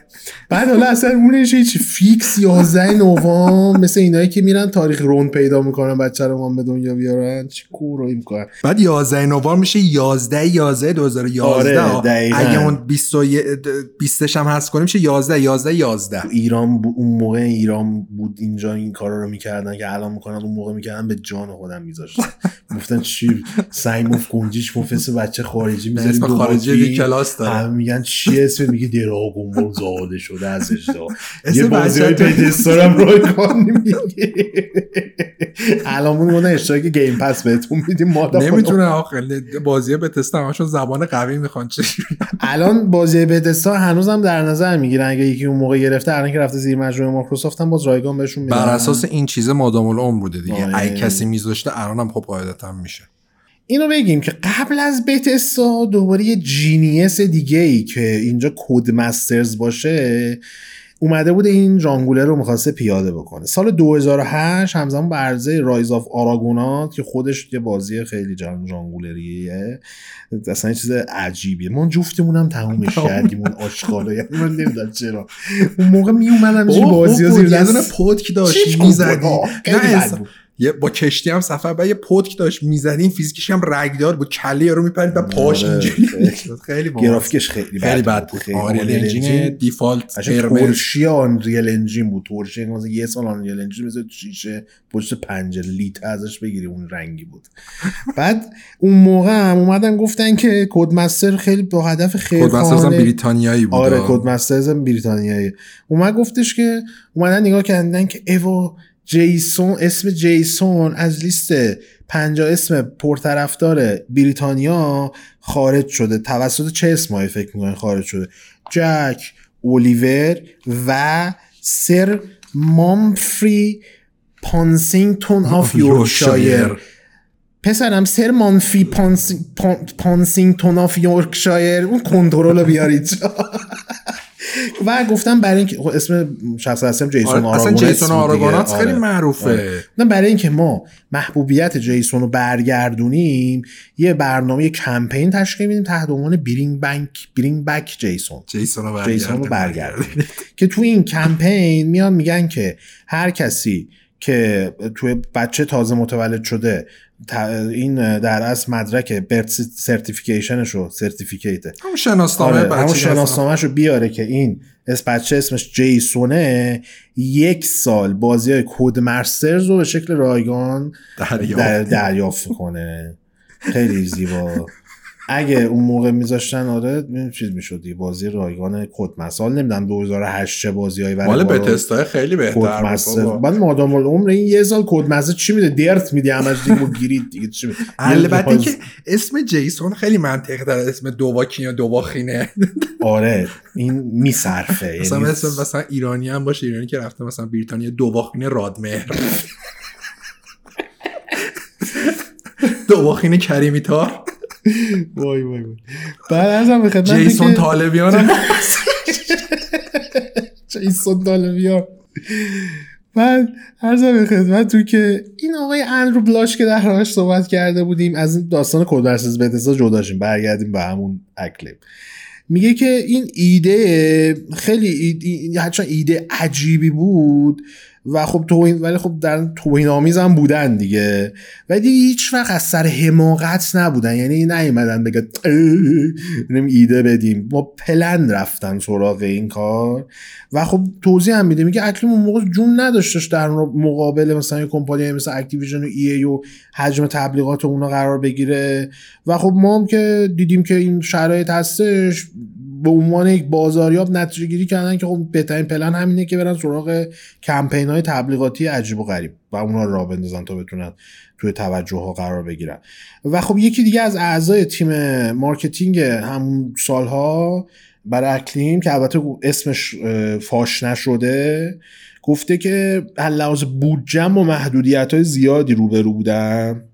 بعد حالا اصلا اونش هیچ فیکس 11 نوامبر مثل اینایی که میرن تاریخ روند پیدا می‌کنن بچه رو به دنیا بیارن. چی کورایی می‌کنن بعد 11 نوامبر میشه 11 11 2011 آره اگه اون 20 20 هم هست کنیم میشه 11 11 11 ایران ب... اون موقع ایران بود اینجا این کارا رو می‌کردن که الان می‌کنن اون موقع می‌کردن به جان خودم میذاشتن. گفتن چی؟ سعی مف گنجیش مفس بچه خارجی می‌ذاریم خارجی کلاس داره. میگن چی اسم؟ میگه دراگون بول زاده شده از اجدا. یه بازی های بچه- پیدستارم رای کنی میگه الان بودن اشتراک گیم پس بهتون میدیم ما نمی‌تونه آخه بازی به تست همشون زبان قوی می‌خوان چه الان بازی بتستا هنوز هم در نظر می‌گیرن اگه یکی اون موقع گرفته الان که رفته زیر مجموعه مایکروسافت هم باز رایگان بهشون میدن. بر اساس این چیز مادام العمر بوده دیگه. ای کسی میذاشته الان هم خب قاعدتا میشه. اینو بگیم که قبل از Bethesda دوباره یه genius دیگه ای که اینجا Codemasters باشه اومده بوده این جانگوله رو می‌خواسته پیاده بکنه. سال 2008 همزمان به عرضه Rise of Argonaut که خودش یه بازی خیلی جان جانگولریه. اصلا یه چیز عجیبیه. ما جفتمون هم تمومش کردیم اون آشغالا یعنی من نمی‌دونم چرا. اون موقع می اومدم این بازی ها زیر یه دونه دست پودک داشت می‌زدی. بود؟ نه. بود. یه با کشتی هم سفر بعد یه پودک داشت می‌زدی این فیزیکش هم رگدار بود. کله رو میپرید و پاش آره، اینجوری خیلی. گرافیکش خیلی خیلی بد بود. آنریل انجین دیفالت ترشی آنریل انجین بود. ترشی مثلا یه سال آنریل انجین مثل شیشه پشت پنجره لیت ازش بگیری اون رنگی بود. بعد اون موقع هم اومدن گفتن که کدمستر خیلی با هدف خیلی کدمسترز هم بریتانیایی بود. آره کدمسترز هم بریتانیایی. اومد گفتش که اومدن نگاه کردن که ایوا جیسون اسم جیسون از لیست 50 اسم پرطرفدار بریتانیا خارج شده. توسط چه اسمایی فکر می‌کنن خارج شده؟ جک اولیور و Sir Humphrey Ponsington of Yorkshire. پسرم Sir Humphrey Ponsing Pon- Ponsington of Yorkshire. اون کنترل رو بیارید. و گفتم برای اینکه خب اسم شخص هستم جیسون آره، اصلا Argonaut جیسون. Argonaut خیلی آره. معروفه آره. نه برای اینکه ما محبوبیت جیسون رو برگردونیم یه برنامه یه کمپین تشکیل میدیم تحت عنوان bring bank bring back Jason جیسون رو. برگردونیم که تو این کمپین میان میگن که هر کسی که توی بچه تازه متولد شده این در اصل مدرک birth certification ش رو certificate ه همون شناسنامه آره همون شناسنامهش رو بیاره که این اس بچه اسمش جیسونه یک سال بازی های کود مرسرز رو به شکل رایگان دریافت. در دریافت کنه خیلی زیبا. اگه اون موقع میذاشتن آره چیز می‌شد دیگه. بازی رایگان کد مسال نمی‌دونم 2008 چه بازیایی برای مال بتستای خیلی بهتر بود. بعد مادام العمر این یه سال کد چی میده؟ درت میده همش دیگه گیرید دیگه چی میده؟ البته که اسم جیسون خیلی منطقی در اسم دواکین یا دواخینه آره این میصرفه مثلا یعنی مثلا مثلا ایرانی هم باشه ایرانی که رفته مثلا بریتانیا دواخینه رادمهر. دواخینه کریمی تار وای وای وای. بعد ازم به خدمت جیسون که طالبیان هم جیسون دالویار من عرض به خدمت تو که این آقای اندرو بلاش که در راهش صحبت کرده بودیم از این داستان کدورسز بتسا جداشیم برگردیم به همون اکلیپ میگه که این ایده خیلی ایده, ایده عجیبی بود و خب توهین ولی خب در توهین آمیز هم بودن دیگه. ولی هیچ وقت از سر حماقت نبودن. یعنی نیومدن بگه ایده بدیم. ما پلن رفتن سراغ این کار. و خب توضیح هم میده. میگه Acclaim اون موقع جون نداشتش در مقابل مثلا کمپانی مثل Activision و EA و حجم تبلیغات اونا قرار بگیره. و خب ما هم که دیدیم که این شرایط هستش به عنوان یک بازاریاب نتیجه گیری کردن که خب بهترین پلن همینه که برن سراغ کمپین های تبلیغاتی عجیب و غریب و اونا راه بندازن تا بتونن توی توجه ها قرار بگیرن. و خب یکی دیگه از اعضای تیم marketing همون سالها برای Acclaim که البته اسمش فاش نشده گفته که لحاظ بودجه با محدودیت های زیادی روبرو بودن.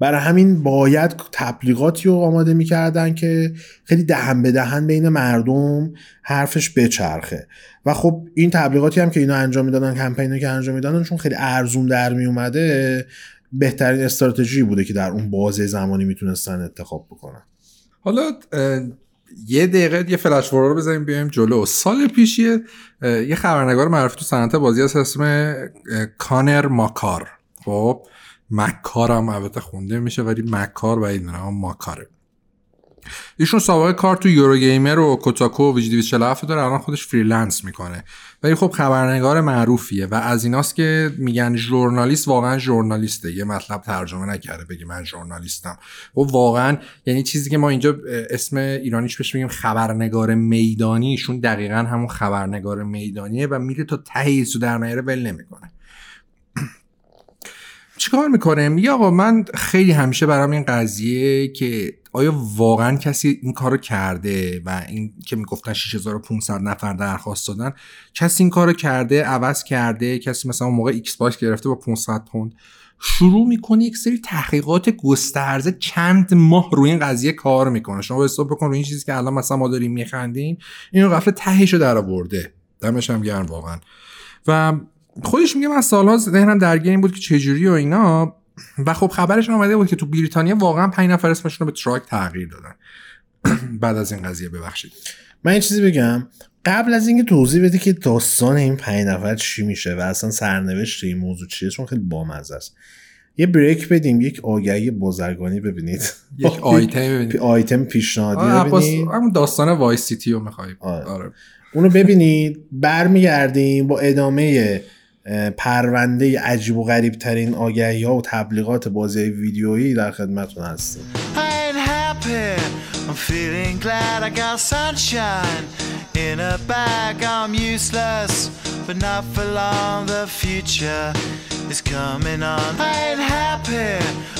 برای همین باید تبلیغاتی رو آماده می‌کردن که خیلی دهن به دهن بین مردم حرفش بچرخه. و خب این تبلیغاتی هم که اینا انجام می‌دادن کمپینی که انجام می‌دادن چون خیلی ارزون در می اومده بهترین استراتژی بوده که در اون بازه زمانی می‌تونستن انتخاب بکنن. حالا یه دقیقه یه فلش رو بزنیم بیایم جلو. سال پیشیه یه خبرنگار معروف تو صنعت بازی هست اسم کانر ماکار. خب؟ مکار هم البته خونده میشه ولی مکار و این ماکاره. ایشون سابقه کار تو Eurogamer و Kotaku و VG 247 داره الان خودش freelance می‌کنه. ولی خب خبرنگار معروفیه و از ایناست که میگن ژورنالیست واقعا ژورنالیسته. یه مطلب ترجمه نکرده بگه من ژورنالیستم. و واقعا یعنی چیزی که ما اینجا اسم ایرانیش بهش میگیم؟ خبرنگار میدانی. ایشون دقیقا همون خبرنگار میدانیه و میره تا ته در نیاره ول نمی‌کنه. چیکار می‌کنه میگه آقا من خیلی همیشه برام این قضیه که آیا واقعا کسی این کارو کرده و این که می‌گفتن 6500 نفر درخواست دادن کسی این کارو کرده عوض کرده کسی مثلا اون موقع Xbox گرفته با 500 پوند؟ شروع می‌کنه یک سری تحقیقات گسترده چند ماه روی این قضیه کار می‌کنه. شما حساب بکن روی این چیزی که الان مثلا ما داریم میخندیم این قفل تهش رو در آورده دمش هم گرم واقعا. و خودش میگه من سالها ذهنم درگیر این بود که چجوری و اینا. و خب خبرش آمده بود که تو بریتانیا واقعا پنج نفر اسمشون رو به Turok تغییر دادن. بعد از این قضیه ببخشید. من این چیزی بگم. قبل از اینکه توضیح بده که داستان این پنج نفر چی میشه و اصلا سرنوشت این موضوع چیه چون خیلی بامزه است. یه break بدیم یک آگهی بازرگانی ببینید. یک آیتم ببینید آیتم پیشنهادی ببینید همون داستان Vice City رو می‌خوایم آره. آره. اونو ببینید برمیگردیم با ادامه پرونده عجیب و غریب ترین آگهی ها و تبلیغات بازی ویدیویی در خدمتون هستیم I'm coming on. I happy.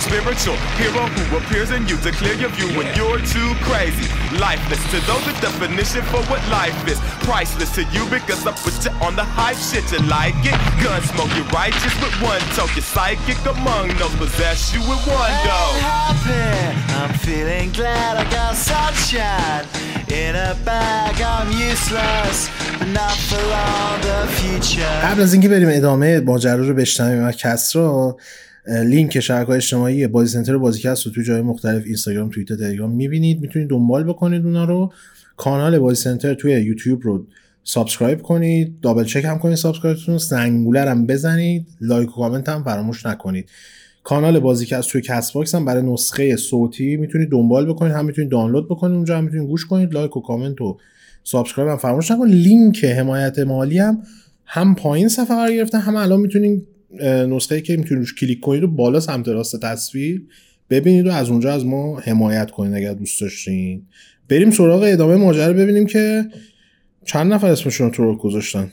spiritual hero who appears in you to clear your view when you're too crazy. Lifeless to those, the definition for what life is. Priceless to you because I put you on the hype shit. You like it? Gun smoke, you righteous with one toke. You're psychic among no possess you with one go. Happy. I'm feeling glad I got sunshine in a bag. I'm useless. Not for long the future. قبل از اینکه بریم ادامه ماجرا رو بشنویم و کسرا لینک شبکه اجتماعی بازی سنتر بازیکست رو تو جای مختلف اینستاگرام توییتر تلگرام می‌بینید. می‌تونید دنبال بکنید اونا رو. کانال بازی سنتر توی یوتیوب رو subscribe کنید. double check هم کنید subscribe تون زنگوله رو هم بزنید. لایک و کامنت هم فراموش نکنید. کانال بازیکست توی Castbox هم برای نسخه صوتی می‌تونید دنبال بکنید. هم می‌تونید دانلود بکنید اونجا. هم می‌تونید گوش کنید. لایک و کامنت و subscribe هم فراموش نکن لینک حمایت مالی هم هم پایین صفحه قرار گرفته. هم الان می‌تونین نسخه که می‌تونید روش کلیک کنید رو بالا سمت راست تصویر ببینید و از اونجا از ما حمایت کنید اگر دوست داشتین. بریم سراغ ادامه ماجرا ببینیم که چند نفر اسمشون Turok گذاشتن.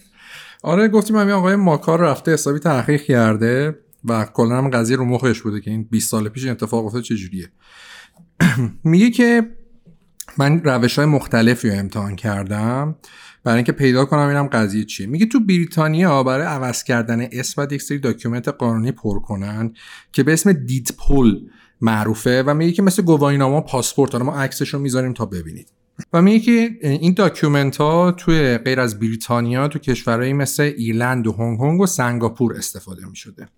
آره گفتیم همین آقای ماکار رفته حسابی تحقیق کرده و کلا هم قضیه رو مخش بوده که این 20 سال پیش اتفاق افتاد چجوریه. میگه که من روش های مختلفی رو امتحان کردم. برای اینکه پیدا کنم اینم قضیه چیه. میگه تو بریتانیا برای عوض کردن اسم باید یک سری document قانونی پر کنن که به اسم deed poll معروفه و میگه که مثل گواهینامه پاسپورت. ما عکسش رو می‌ذاریم تا ببینید. و میگه که این document ها توی غیر از بریتانیا تو کشورهایی مثل ایرلند و هنگ کنگ و سنگاپور استفاده می شده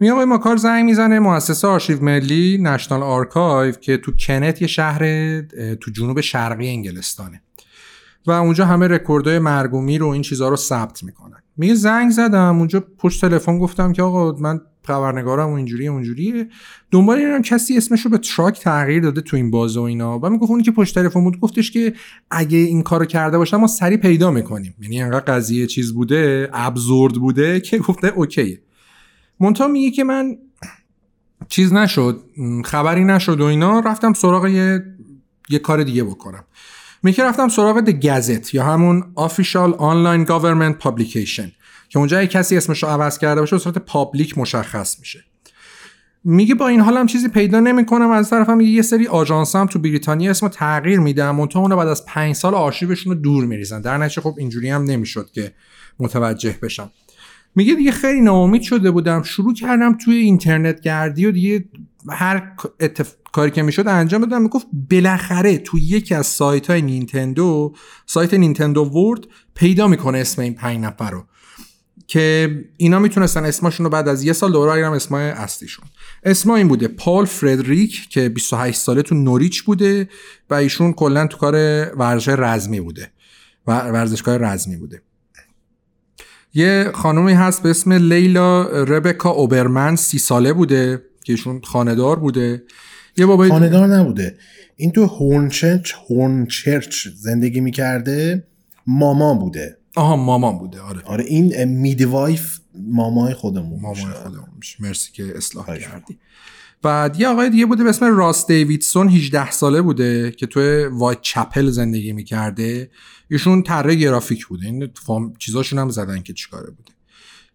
میگه آقای ماکار زنگ می‌زنه مؤسسه آرشیو ملی National Archive که تو کنت یه شهر تو جنوب شرقی انگلستانه. و اونجا همه رکوردهای مرگ‌ومیر رو این چیزها رو ثبت می‌کنن. میگه زنگ زدم اونجا پشت تلفن گفتم که آقا من خبرنگارم و اینجوری اونجوریه. دنبال اینم کسی اسمش رو به Turok تغییر داده تو این بازه و اینا. و می‌گفت اونی که پشت تلفن بود گفتش که اگه این کارو کرده باشم ما سری پیدا می‌کنیم. یعنی انقدر قضیه چیز بوده absurd بوده که گفته okay ه. مونتا میگه که من چیز نشد خبری نشد و اینا رفتم سراغ یه, یه کار دیگه بکنم. میگه رفتم سراغ د گزت یا همون Official Online Government Publication که اونجا کسی اسمش رو عوض کرده باشه به صورت پابلیک مشخص میشه. میگه با این حال هم چیزی پیدا نمی‌کنم از طرفم میگه یه سری آژانس هم تو بریتانیا اسمو تغییر میدم منتها اونو بعد از پنج سال آرشیوشون رو دور میریزن. در نتیجه خب اینجوری هم نمی‌شد که متوجه بشم. میگه دیگه خیلی ناامید شده بودم شروع کردم توی اینترنت گردی و دیگه هر اتف... کاری که می‌شد انجام دادم می‌گفت بالاخره تو یکی از سایت های نینتندو سایت نینتندو ورد پیدا می‌کنه اسم این پنج نفر رو. که اینا می‌تونستن اسمشون رو بعد از یه سال دوباره هم اسمای اصلیشون. اسم این بوده پال فردریک که 28 ساله تو نوریچ بوده و ایشون کلا تو کار ورزش رزمی بوده. و ورزشکار رزمی بوده. یه خانومی هست به اسم لیلا ربکا اوبرمن سی ساله بوده. که ایشون خانه‌دار بوده. یه بابای خانه‌دار نبوده. این تو هورنچرچ هورنچرچ زندگی می‌کرده ماما بوده. آها مامان بوده. آره. آره این midwife مامای خودمون مامای خودمون مرسی که اصلاح کردی. بعد یه آقای دیگه بوده به اسم راس دیویدسون 18 ساله بوده که توی وایت چپل زندگی می‌کرده. ایشون طراح گرافیک بوده. این فام چیزاشون هم زدن که چیکاره بوده.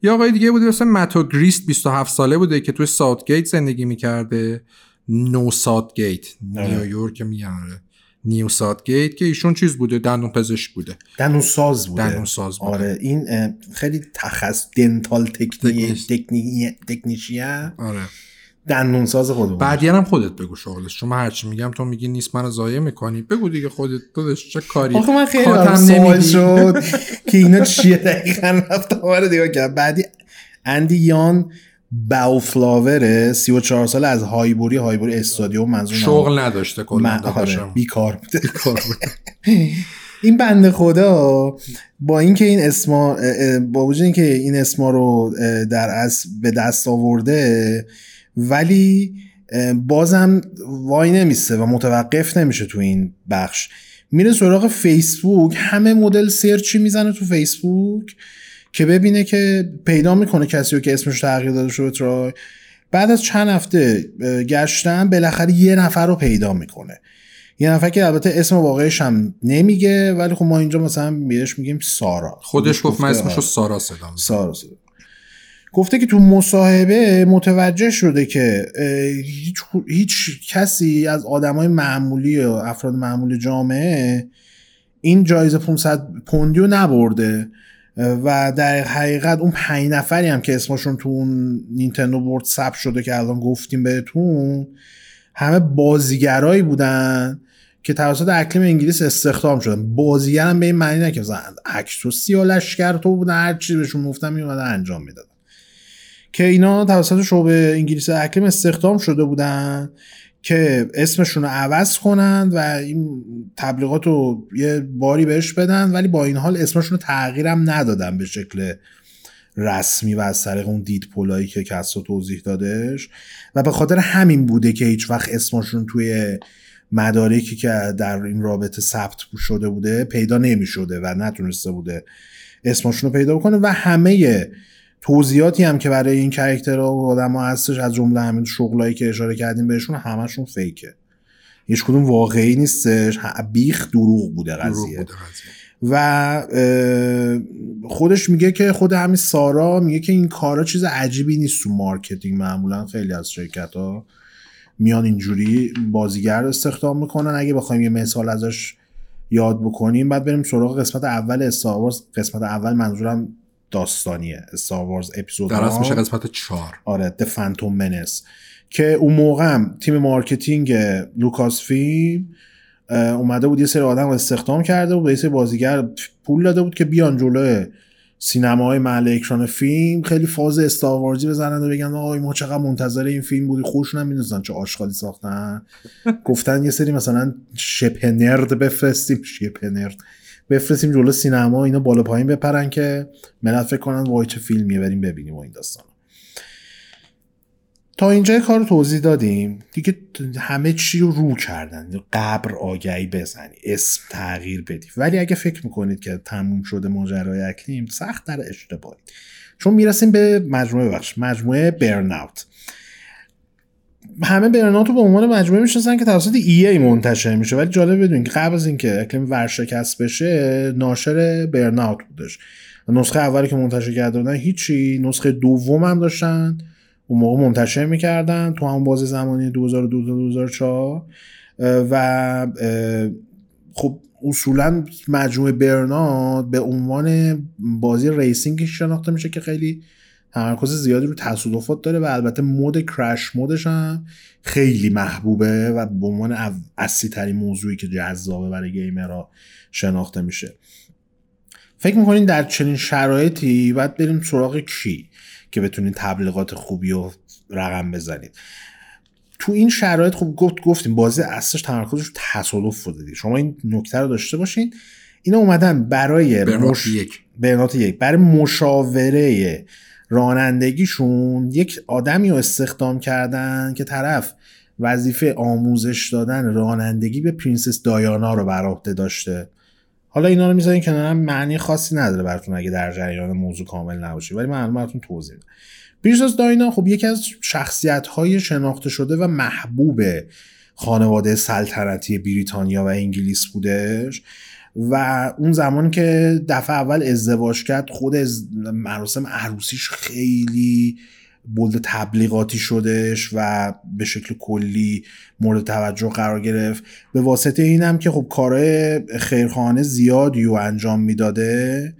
یه آقای دیگه بوده مثل ماتو گریست 27 ساله بوده که توی ساوت زندگی می‌کرده. نو ساوت گیت نیویورک میاره نیو سات گیت که ایشون چیز بوده؟ دندون پزشک بوده. دندون ساز بوده. دندون ساز بوده. آره این خیلی تخص دنتال تکنی تکنی تکنیشیه. آره. دندون ساز خودمون. بعدی هم خودت بگو شغلش. چون من هرچی میگم تو میگی نیست منو ضایع می‌کنی. بگو دیگه خودت. تو چه کاری؟ آخه من خیلی سوال شد. که اینا چیه؟ دقیقا رفتم آره دیگه. کرد بعدی اندی یان باوفلاور 34 سال از هایبوری هایبوری استادیوم منظور شغل نداشته کلا آره بیکار بوده این بنده خدا با اینکه این اسما با وجود اینکه این اسما رو در از به دست آورده ولی بازم وای نمیسته و متوقف نمیشه تو این بخش. میره سراغ فیسبوک. همه مدل سرچی می‌زنه تو فیسبوک؟ که ببینه که پیدا می‌کنه کسی رو که اسمش تغییر داده شده ترای بعد از چند هفته گشتن بالاخره یه نفر رو پیدا می‌کنه. یه نفر که البته اسم واقعیش هم نمیگه ولی خب ما اینجا مثلا میرش میگیم سارا. خودش گفت من اسمشو سارا صدا سارا صدا. گفته که تو مصاحبه متوجه شده که هیچ, هیچ کسی از آدمای معمولی و افراد معمولی جامعه این جایزه 500 پوندیو نبرده. و در حقیقت اون پنج نفری هم که اسمشون تو اون نینتندو بورد ثبت شده که الان گفتیم بهتون همه بازیگرایی بودن که توسط اقلیم انگلیس استخدام شدن. بازیگر هم به این معنی نه که مثلا اکسوسی و لشکر تو بودن هر چیزی بهشون گفتن میومدن انجام می‌دادن. که اینا توسط شعبه انگلیس اقلیم استخدام شده بودن که اسمشون رو عوض کنند و این تبلیغات رو یه باری بهش بدن ولی با این حال اسمشون رو تغییرم ندادن به شکل رسمی و از طریق اون دید پولایی که کسا توضیح دادش و به خاطر همین بوده که هیچ وقت اسمشون توی مدارکی که در این رابطه ثبت شده بوده پیدا نمی شده و نتونسته بوده اسمشون رو پیدا بکنه. و همه توضیحاتی هم که برای این character ها و آدم ها هستش از جمله همین شغلایی که اشاره کردیم بهشون همشون fake ه. هیچ کدوم واقعی نیستش بیخود دروغ بوده قضیه. و خودش میگه که خود همین سارا میگه که این کارا چیز عجیبی نیست تو marketing معمولا. خیلی از شرکت ها میان اینجوری بازیگر استخدام می‌کنن. اگه بخوایم یه مثال ازش یاد بکنیم بعد بریم سراغ قسمت اول استاروارز قسمت اول منظورم داستانیه. استاروارز اپیزود در میشه قسمت چهار. آره The Phantom Menace که اون موقع هم تیم marketing لوکاس فیلم اومده بود یه سری آدم استخدام کرده بود به یه سری بازیگر پول داده بود که بیان جلوی سینماهای محل اکران فیلم. خیلی فاز استاروارزی بزنن و بگن آقای ما چقدر منتظر این فیلم بودیم خودشون نمی‌دونستن چه آشغالی ساختن. گفتن یه سری مثلا شپ نرد بفرستیم. شپ نرد. بفرستیم جلو سینما اینا بالا پایین بپرن که ملت فکر کنن وای چه فیلمیه بریم ببینیم و این داستان تا اینجا کار رو توضیح دادیم دیگه همه چی رو رو کردن. قبر آگهی بزنی اسم تغییر بدی. ولی اگه فکر می‌کنید که تموم شده ماجرای اکلیم سخت در اشتباهی. چون می‌رسیم به مجموعه بخش مجموعه برناوت همه Burnout رو به عنوان مجموعه می‌شناسن که توسط EA منتشر میشه. ولی جالب بدونین که قبل از اینکه Acclaim ورشکست بشه ناشر Burnout بودش. نسخه اولی که منتشر کرده بودن هیچی نسخه دوم هم داشتن. اون موقع منتشر می‌کردن تو همون بازی زمانی 2002 و خب اصولا مجموعه Burnout به عنوان بازی racing شناخته میشه که خیلی تمرکز زیادی رو تصادفات داره و البته مود کرش مودش هم خیلی محبوبه و به عنوان اصلی ترین موضوعی که جذابه برای گیمرها شناخته میشه. فکر می‌کنین در چنین شرایطی باید بریم سراغ کی که بتونید تبلیغات خوبی و رقم بزنید؟ تو این شرایط خب گفت گفتیم بازی اصلش تمرکزش تصادف بوده شما این نکته رو داشته باشین. اینا اومدن برای مش... یک. یک. برای مشاوره رانندگیشون یک آدمی رو استخدام کردن که طرف وظیفه آموزش دادن رانندگی به پرنسس دایانا رو بر عهده داشته. حالا اینا رو می‌ذارین کنار معنی خاصی نداره براتون اگه در جریان موضوع کامل نباشی ولی من براتون توضیح میدم. پرنسس دایانا خب یکی از شخصیت های شناخته شده و محبوب خانواده سلطنتی بریتانیا و انگلیس بودش. و اون زمان که دفعه اول ازدواج کرد خود از مراسم عروسیش خیلی بولد تبلیغاتی شدش و به شکل کلی مورد توجه قرار گرفت. به واسطه اینم که خب کارهای خیرخانه زیادی رو انجام می‌داده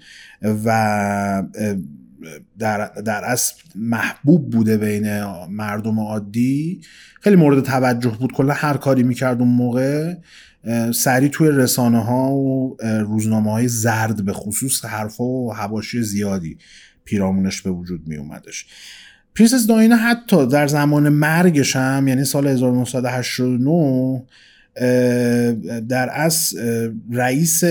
و در, در اصل محبوب بوده بین مردم عادی. خیلی مورد توجه بود. کلا هر کاری می‌کرد اون موقع. سریع توی رسانه ها و روزنامه های زرد به خصوص حرفا و حواشی زیادی پیرامونش به وجود می اومدش پرنسس داینا حتی در زمان مرگش هم یعنی سال 1989 در از رئیس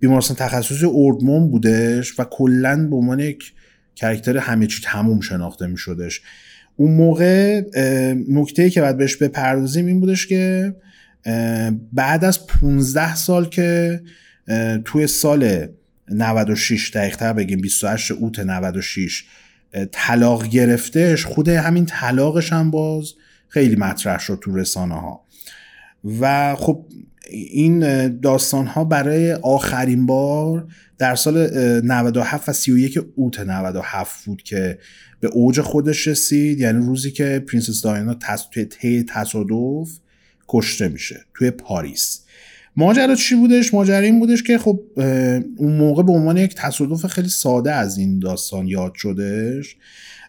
بیمارستان تخصصی اردمون بودش و کلا به عنوان یک کرکتر همه چی تموم شناخته می شدش اون موقع نکته که باید بهش بپردازیم این بودش که بعد از 15 سال که توی سال 96 دقیقتر بگیم 28 اوت 96 طلاق گرفتش خود همین طلاقش هم باز خیلی مطرح شد تو رسانه ها و خب این داستان ها برای آخرین بار در سال 97 و 31 اوت 97 بود که به اوج خودش رسید. یعنی روزی که پرنسس دایانا توی تصادف کشته میشه توی پاریس. ماجرا چی بودش؟ ماجرا این بودش که خب اون موقع به عنوان یک تصادف خیلی ساده از این داستان یاد شدش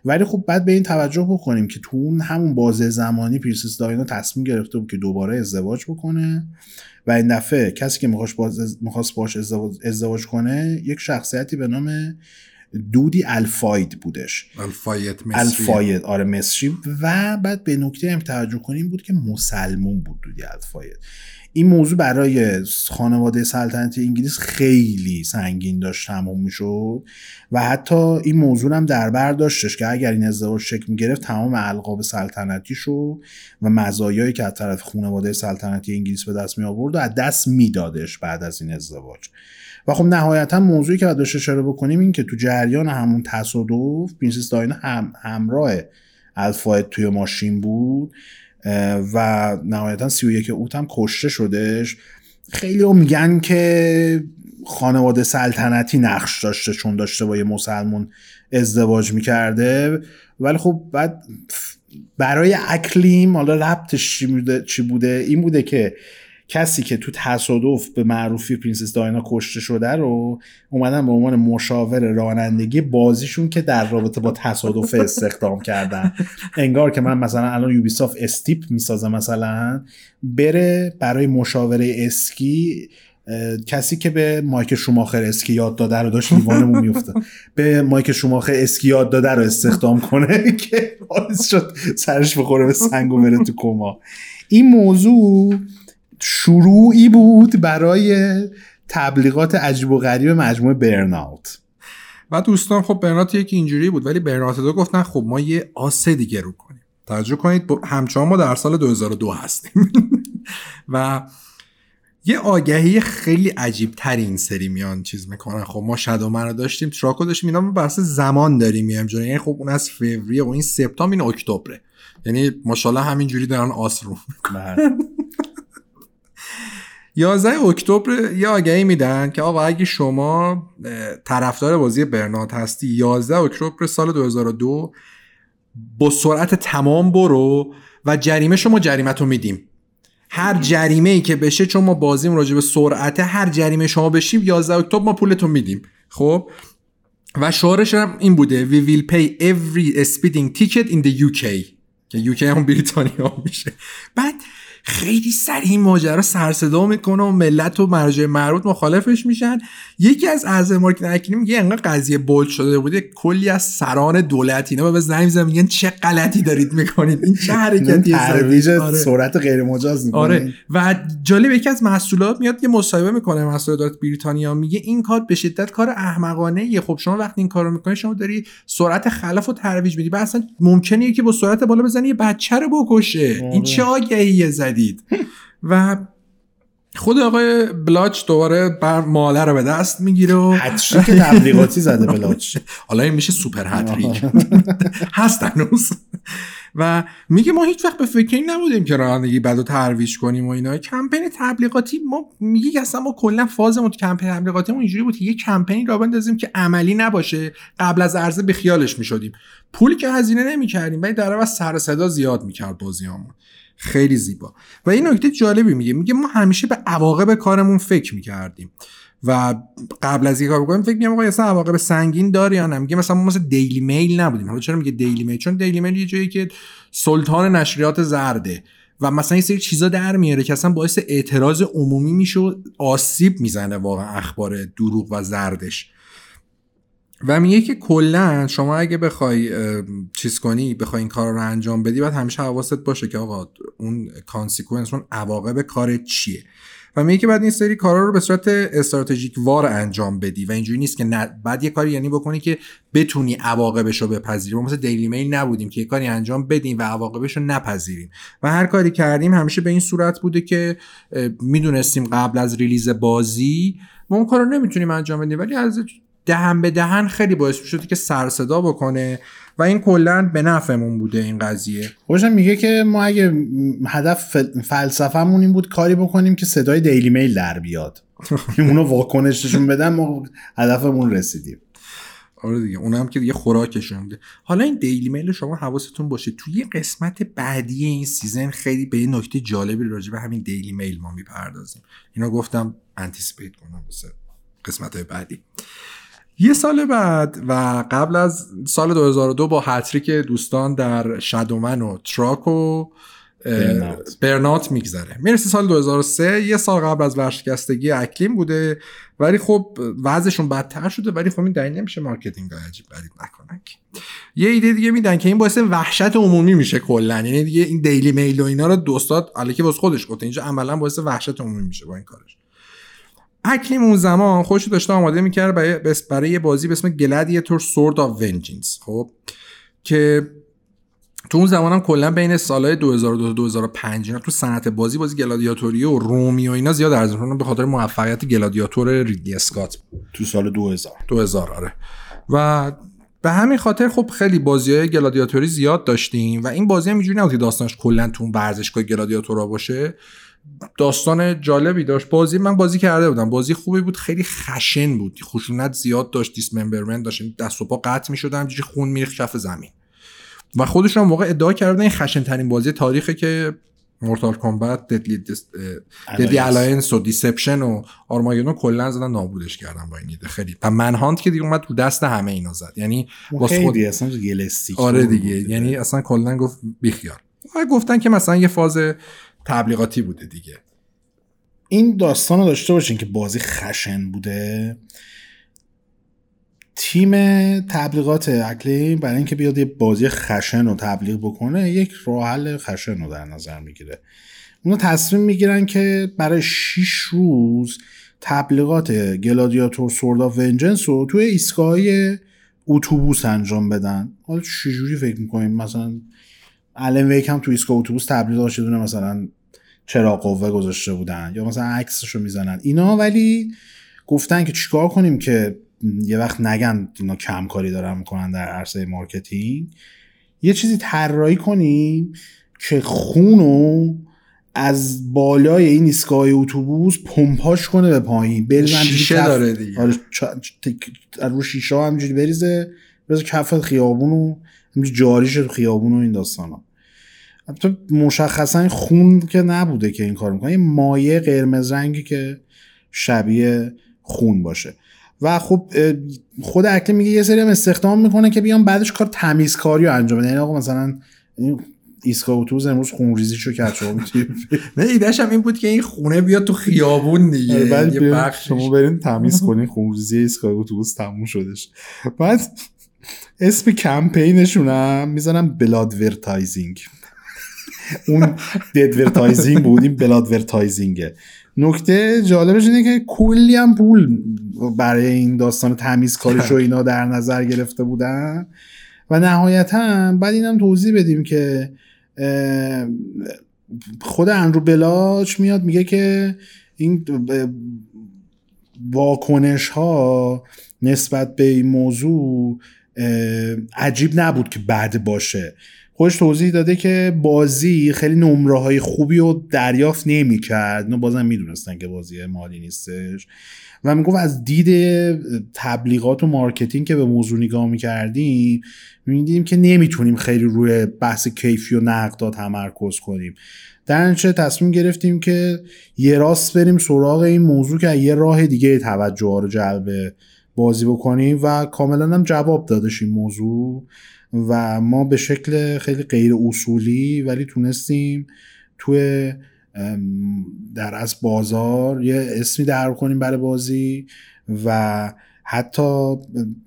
ولی خب بعد به این توجه بکنیم که تو اون همون بازه زمانی پرنسس دایانا تصمیم گرفته بود که دوباره ازدواج بکنه و این دفعه کسی که می‌خواست باش ازدواج, ازدواج کنه یک شخصیتی به نام دودی الفاید بودش. الفاید مصری. الفاید آره مصری. و بعد به نکته هم توجه کنیم بود که مسلمون بود دودی الفاید. این موضوع برای خانواده سلطنتی انگلیس خیلی سنگین داشت تموم می‌شد. و حتی این موضوع هم در بر داشتش که اگر این ازدواج شکل می‌گرفت تمام القاب سلطنتیشو و مزایایی که از طرف خانواده سلطنتی انگلیس به دست می آورد و از دست میدادش بعد از این ازدواج. و خب نهایتا موضوعی که باید داشته اشاره بکنیم این که تو جریان همون تصادف پرنسس داینا هم همراه الفاید توی ماشین بود و نهایتا 31 اوت هم کشته شدش خیلی میگن که خانواده سلطنتی نقش داشته چون داشته با یه مسلمون ازدواج می‌کرده. ولی خب بعد برای اکلیم حالا ربطش چی بوده؟ این بوده که کسی که تو تصادف به معروفی پرنسس دایانا کشته شده رو اومدن به عنوان مشاور رانندگی بازیشون که در رابطه با تصادف استخدام کردن. انگار که من مثلا الان Ubisoft Steep می‌سازه مثلا بره برای مشاوره اسکی کسی که به مایک شوماخر اسکی یاد داده رو داشت لیوانمون میفته به مایک شوماخر اسکی یاد داده رو استخدام کنه که باعث شد سرش بخوره به سنگ و بره تو کما. این موضوع شروعی بود برای تبلیغات عجیب و غریب مجموعه برناوت و دوستان خب برنات یکی اینجوری بود ولی برنات دو گفتن خب ما یه آسه دیگه رو کنیم. توجه کنید همچنان ما در سال 2002 هستیم. و یه آگهی خیلی عجیب تر این سری میان چیز می‌کنن. خب ما شادومن رو داشتیم تراکو داشتیم اینا بحث زمان داریم میام یعنی خب اون از فوریه و این سپتامبر این اکتبره. یعنی ماشاءالله همینجوری دارن آس رو 11 اکتبر یه آگهی میدن که آقا اگه شما طرفدار بازی برنات هستی 11 اکتبر سال 2002 با سرعت تمام برو و جریمه شما جریمت رو میدیم. هر جریمه ای که بشه چون ما بازیم راجع به سرعت هر جریمه شما بشیم 11 اکتبر ما پولتون میدیم. خب؟ و شعارش هم این بوده. We will pay every speeding ticket in the UK که UK هم بریتانیا میشه. بعد خیلی سریع این ماجرا سرصدا می‌کنه و ملت و مراجع مربوط مخالفش میشن. یکی از اعضای Marketing Academy میگه انقدر قضیه bold شده بوده کلی از سران دولت اینا بهش زنگ می‌زنن میگن چه غلطی دارید می‌کنید. این چه حرکتی ترویج آره. سرعت غیر مجاز می‌کنه. آره. و جالب یکی از مسئولان میاد یه مصاحبه می‌کنه مسئولان بریتانیا. میگه این کار به شدت کار احمقانه‌ایه خب شما وقتی این کارو می‌کنی شما داری سرعت خلاف رو ترویج میدی. اصلا ممکنه که با سرعت بالا بزنی یه بچه رو بکشه. این چه آگهیه زدید و خود آقای بلاچ دوباره ماله رو به دست می‌گیره و هتریک تبلیغاتی زده بلاچ. حالا این میشه سوپر هتریک هست هنوز. و میگه ما هیچ وقت به فکر این نبودیم که رانندگی بد رو ترویج کنیم و اینا. کمپین تبلیغاتی ما میگه اصلا ما کلا فازمون تو کمپین تبلیغاتیمون اینجوری بود که یه کمپین راه بندازیم که عملی نباشه. قبل از عرضه بیخیالش می‌شدیم. پولی که هزینه نمی‌کردیم ولی در عوض سر صدا زیاد می‌کرد بازیامون. خیلی زیبا. و این نکته جالبی میگه. میگه ما همیشه به عواقب کارمون فکر می‌کردیم. و قبل از این کار بکنیم فکر می‌کنم اصلا عواقب سنگین داره یا نه؟ میگه مثلا ما مثلا دیلی میل نبودیم. حالا چرا میگه دیلی میل؟ چون دیلی میل یه جایی که سلطان نشریات زرده. و مثلا یه سری چیزا در میاره که اصلا باعث اعتراض عمومی میشه و آسیب می‌زنه واقعا اخبار دروغ و زردش. و میگه که کلا شما اگه بخوای چیز کنی بخوای این کار رو انجام بدی باید همیشه حواست باشه که آقا اون consequence اون عواقب کار چیه. و میگه که باید این سری کارا رو به صورت استراتژیک وار انجام بدی و اینجوری نیست که بعد یه کاری یعنی بکنی که بتونی عواقبش رو بپذیری مثل Daily Mail نبودیم که یه کاری انجام بدیم و عواقبش رو نپذیریم. و هر کاری کردیم همیشه به این صورت بوده که می‌دونستیم قبل از release بازی ما اون کار رو نمی‌تونیم انجام بدیم ولی از دهن به دهن خیلی باعث شده که سر صدا بکنه و این کلا به نفعمون بوده این قضیه. خودشم میگه که ما اگه هدف فلسفهمون این بود کاری بکنیم که صدای Daily Mail در بیاد. اونو واکنششون بدن ما هدفمون رسیدیم. آره دیگه اونم که دیگه خوراکشون بوده. حالا این Daily Mail شما حواستون باشه. توی قسمت بعدی این season خیلی به این نکته جالبی راجع به همین Daily Mail ما می‌پردازیم. اینا گفتم anticipate کنم قسمت بعدی. یه سال بعد و قبل از سال 2002 با هتریک دوستان در Shadow Man و Turok و. Burnout میگذره می‌رسه سال 2003 یه سال قبل از ورشکستگی Acclaim بوده ولی خب وضعشون بدتر شده ولی خب این دلیل نمیشه مارکتینگ های عجیب غریب نکنن. یه ایده دیگه میدن که این باعث وحشت عمومی میشه کلا یعنی دیگه این Daily Mail و اینا رو دوستات الکی واسه خودش گفته اینجا عملا باعث وحشت عمومی میشه با این کارش Acclaim اون زمان خودش رو داشته آماده می‌کرد برای, برای یه بازی به اسم Gladiator Sword of Vengeance خب؟ که تو اون زمان هم کلا بین سالهای 2002 2005 اینا تو صنعت بازی بازی گلادیاتوری و رومی و اینا زیاد ارزش به خاطر موفقیت گلادیاتور ریدلی اسکات تو سال 2000 2000 آره. و به همین خاطر خب خیلی بازی های گلادیاتوری زیاد داشتیم و این بازی هم اینجوری نبود که داستانش کلا تو اون ورزشگاه گلادیاتورا باشه. داستان جالبی داشت. بازی من بازی کرده بودم. بازی خوبی بود. خیلی خشن بود. خشونت زیاد داشت. dismemberment داشت. یعنی دست و پا قطع می‌شد همینجوری خون میریخت کف زمین. و خودشون موقع ادعا کردن این خشن ترین بازی تاریخه که Mortal Kombat Deadly Deadly Alliance و Deception و Armageddon کلا زدن نابودش کردن با این ایده. خیلی. و Manhunt که دیگه اومد تو دست همه اینا زد. یعنی واسه خود اصلا آره دیگه. یعنی اصلا کلا گفت بیخیال. گفتن که مثلا یه فاز تبلیغاتی بوده دیگه. این داستان رو داشته باشین که بازی خشن بوده. تیم تبلیغات Acclaim برای اینکه بیاد یه بازی خشن رو تبلیغ بکنه یک راه حل خشن رو در نظر می‌گیره. اونا تصمیم می‌گیرن که برای 6 روز تبلیغات Gladiator Sword of Vengeance رو توی ایستگاه اتوبوس انجام بدن. حالا چجوری فکر می‌کنیم مثلا Alan Wake هم تو ایستگاه اتوبوس تبلیغ داشت یه دونه مثلا چراغ قوه گذاشته بودن یا مثلا عکسشو می‌زنن. اینا ولی گفتن که چیکار کنیم که یه وقت نگن اینا کم کاری دارن می‌کنن در عرصه مارکتینگ. یه چیزی طراحی کنیم که خونو از بالای این ایستگاه اتوبوس پمپاش کنه به پایین. همجوری شیشه کف- داره دیگه. آره چ- تک- رو شیشه ها همجوری بریزه بریزه کف خیابونو همجوری جاری شد خیابون و این داستان ها البته مشخصا خون که نبوده که این کار می‌کنه یه مایه قرمز رنگی که شبیه خون باشه. و خب خود اکلی میگه یه سری هم استخدام می‌کنه که بیان بعدش کار تمیزکاری رو انجام بده. یعنی آقا مثلا این ایستگاه اتوبوس امروز خونریزی شو کرد شما نه ایدهش هم این بود که این خونه بیاد تو خیابون دیگه. بعد یه. شما برین تمیز کنین خونریزی ایستگاه اتوبوس تموم شدش بعد اسم کمپینشون هم می‌ذارن bloodvertising. اون deadvertising بود این bloodvertising ه. نکته جالبش اینه که کلی هم پول برای این داستان تمیزکاریش و اینا در نظر گرفته بودن. و نهایتا بعد اینم توضیح بدیم که خود اندرو بلاچ میاد میگه که این واکنش ها نسبت به این موضوع عجیب نبود که بد باشه. خودش توضیح داده که بازی خیلی نمره های خوبی رو دریافت نمی کرد نه بازم می‌دونستن که بازی مالی نیستش. و می‌گفت از دید تبلیغات و مارکتینگ که به موضوع نگاه می‌کردیم می‌دیدیم که نمی‌تونیم خیلی روی بحث کیفی و نقدا تمرکز کنیم. در نتیجه تصمیم گرفتیم که یه راست بریم سراغ این موضوع که یه راه دیگه توجه ها رو جلب بازی بکنیم و کاملا هم جواب دادش این موضوع و ما به شکل خیلی غیر اصولی ولی تونستیم توی در از بازار یه اسمی در کنیم برای بازی و حتی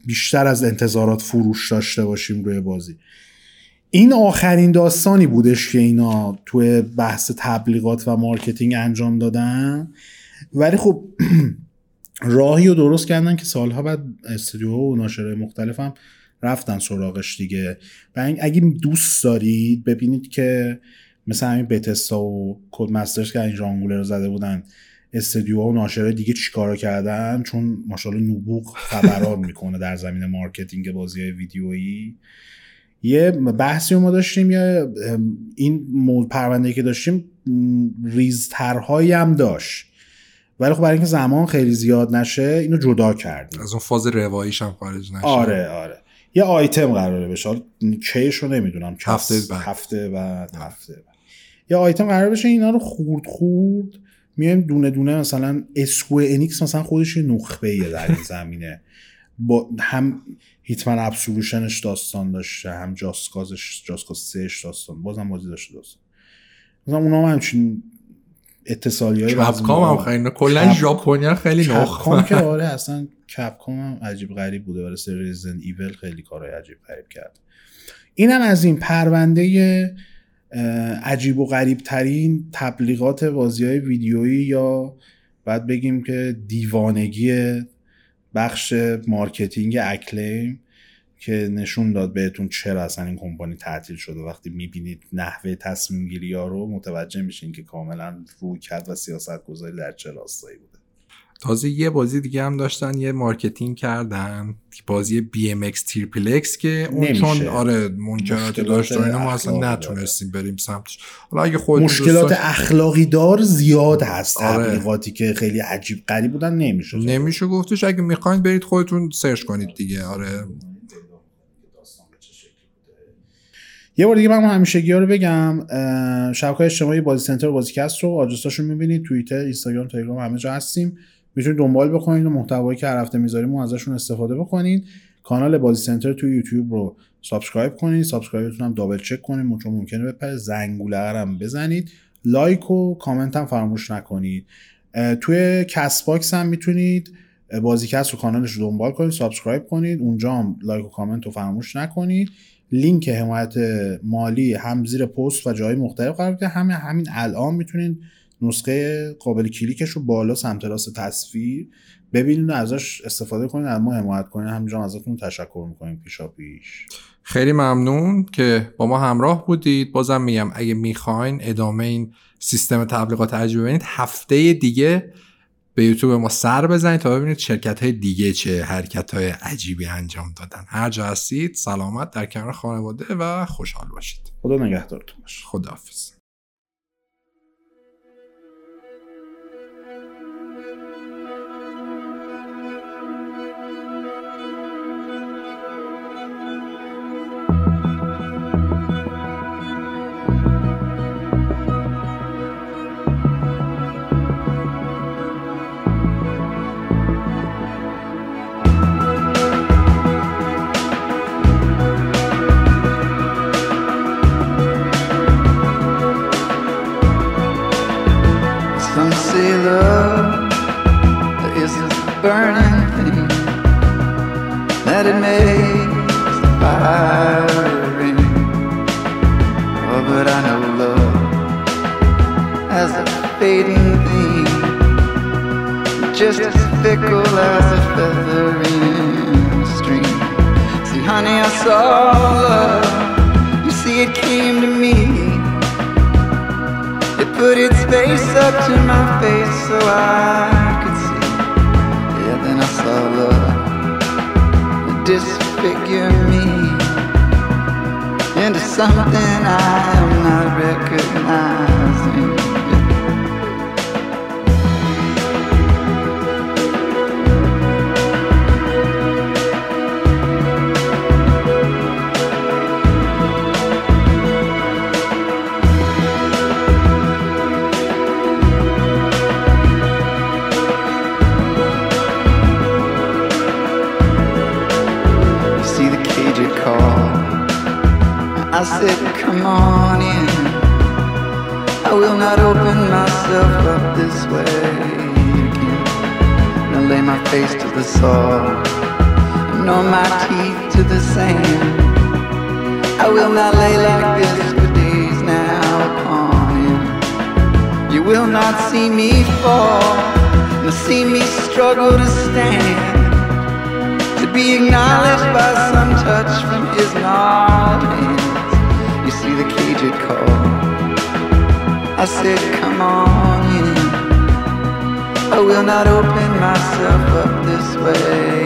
بیشتر از انتظارات فروش داشته باشیم روی بازی. این آخرین داستانی بودش که اینا توی بحث تبلیغات و مارکتینگ انجام دادن. ولی خب راهی رو درست کردن که سالها بعد استودیو و ناشرهای مختلف هم رفتن سراغش دیگه. و اگه دوست دارید ببینید که مثل همین Bethesda و Codemasters که این ژانگوله رو زده بودن استودیو و ناشرهای دیگه چیکارا کردن؟ چون ماشاءالله نبوغ فوران می‌کنه در زمینه مارکتینگ بازی ویدیویی. یه بحثی رو ما داشتیم یا این پرونده که داشتیم ریزترهایی هم داشت. ولی خب برای اینکه زمان خیلی زیاد نشه اینو جدا کردیم. از اون فاز رواییش هم خارج نشه. آره آره. یه آیتم قراره بشه. کی‌ش رو نمی‌دونم. هفته هفته بعد. هفته بعد هفته بعد. یه آیتم قرار بشه اینا رو خورد خورد. میایم دونه دونه مثلا Square Enix مثلا خودش یه نخبه ایه در این زمینه. با هم هیتمن ابسولوشنش داستان داشته هم جاسکازش جاسکاز سهش داستان. بازم بازی داشته داستان. مثلا اونا هم همچین اتصالی های کپکام هم خیلی کلا ژاپنیا خیلی کپکام که آره اصلا کپکام هم عجیب غریب بوده برای سری رزیدنت ایول خیلی کارهای عجیب غریب کرد. اینم از این پرونده عجیب و غریب ترین تبلیغات بازی های ویدیویی یا بعد بگیم که دیوانگی بخش marketing Acclaim. که نشون داد بهتون چرا اصلا این کمپانی تعطیل شده. وقتی می‌بینید نحوه تصمیم گیری ها رو متوجه میشین که کاملا رویکرد و سیاست گذاری در چه راستایی بوده. تازه یه بازی دیگه هم داشتن یه marketing کردن. بازی BMX Triple X که اون چون آره منکرات داشت و ما اصلا نتونستیم بریم سمتش. حالا اگه خود مشکلات اخلاقی دار زیاد هست. آره. تبلیغاتی که خیلی عجیب غریب بودن نمیشه نمیشه گفتش. اگه می‌خواین برید خودتون سرچ کنید دیگه. آره. یه بار دیگه من همیشگی‌ها رو بگم شبکه اجتماعی بازی سنتر و بازیکست رو آدرساشو می‌بینید توییتر اینستاگرام تلگرام همه جا هستیم. می‌تونید دنبال بکنید و محتوایی که هر هفته می‌ذاریم و ازشون استفاده بکنید. کانال بازی سنتر تو یوتیوب رو subscribe کنید subscribe تون هم double check کنید چون ممکنه بپره. زنگوله هم بزنید. لایک و کامنت هم فراموش نکنید. توی Castbox هم می‌تونید بازیکست رو کانالش رو دنبال کنید subscribe کنید. اونجا هم لایک و کامنت رو فراموش نکنید. لینک حمایت مالی هم زیر پست و جای مختلف قرار که همه همین الان می‌تونید نسخه قابل کلیکش رو بالا سمت راست تصویر ببینید و ازش استفاده کنید از ما حمایت کنید همینجا ازتون تشکر می‌کنیم پیشا پیش. خیلی ممنون که با ما همراه بودید. بازم میگم اگه می‌خواین ادامه این سیستم تبلیغات عجیب ببینید هفته دیگه به یوتیوب ما سر بزنید تا ببینید شرکت های دیگه چه حرکت های عجیبی انجام دادن. هر جا هستید سلامت در کنار خانواده و خوشحال باشید. خدا نگهدارتون باشه. خداحافظ. that it makes the fire ring. Oh, but I know love as a fading thing, just as fickle as a feather in a stream. See, honey, I saw love. You see, it came to me. It put its face up to my face, so I. disfigure me into something I am not recognizing. I said, come on in. I will not open myself up this way again. And I lay my face to the soil, nor my teeth to the sand. I will not lay like this for days now upon him. You will not see me fall, nor see me struggle to stand To be acknowledged by some touch from his gnarled hand the caged call. I said, come on in. I will not open myself up this way.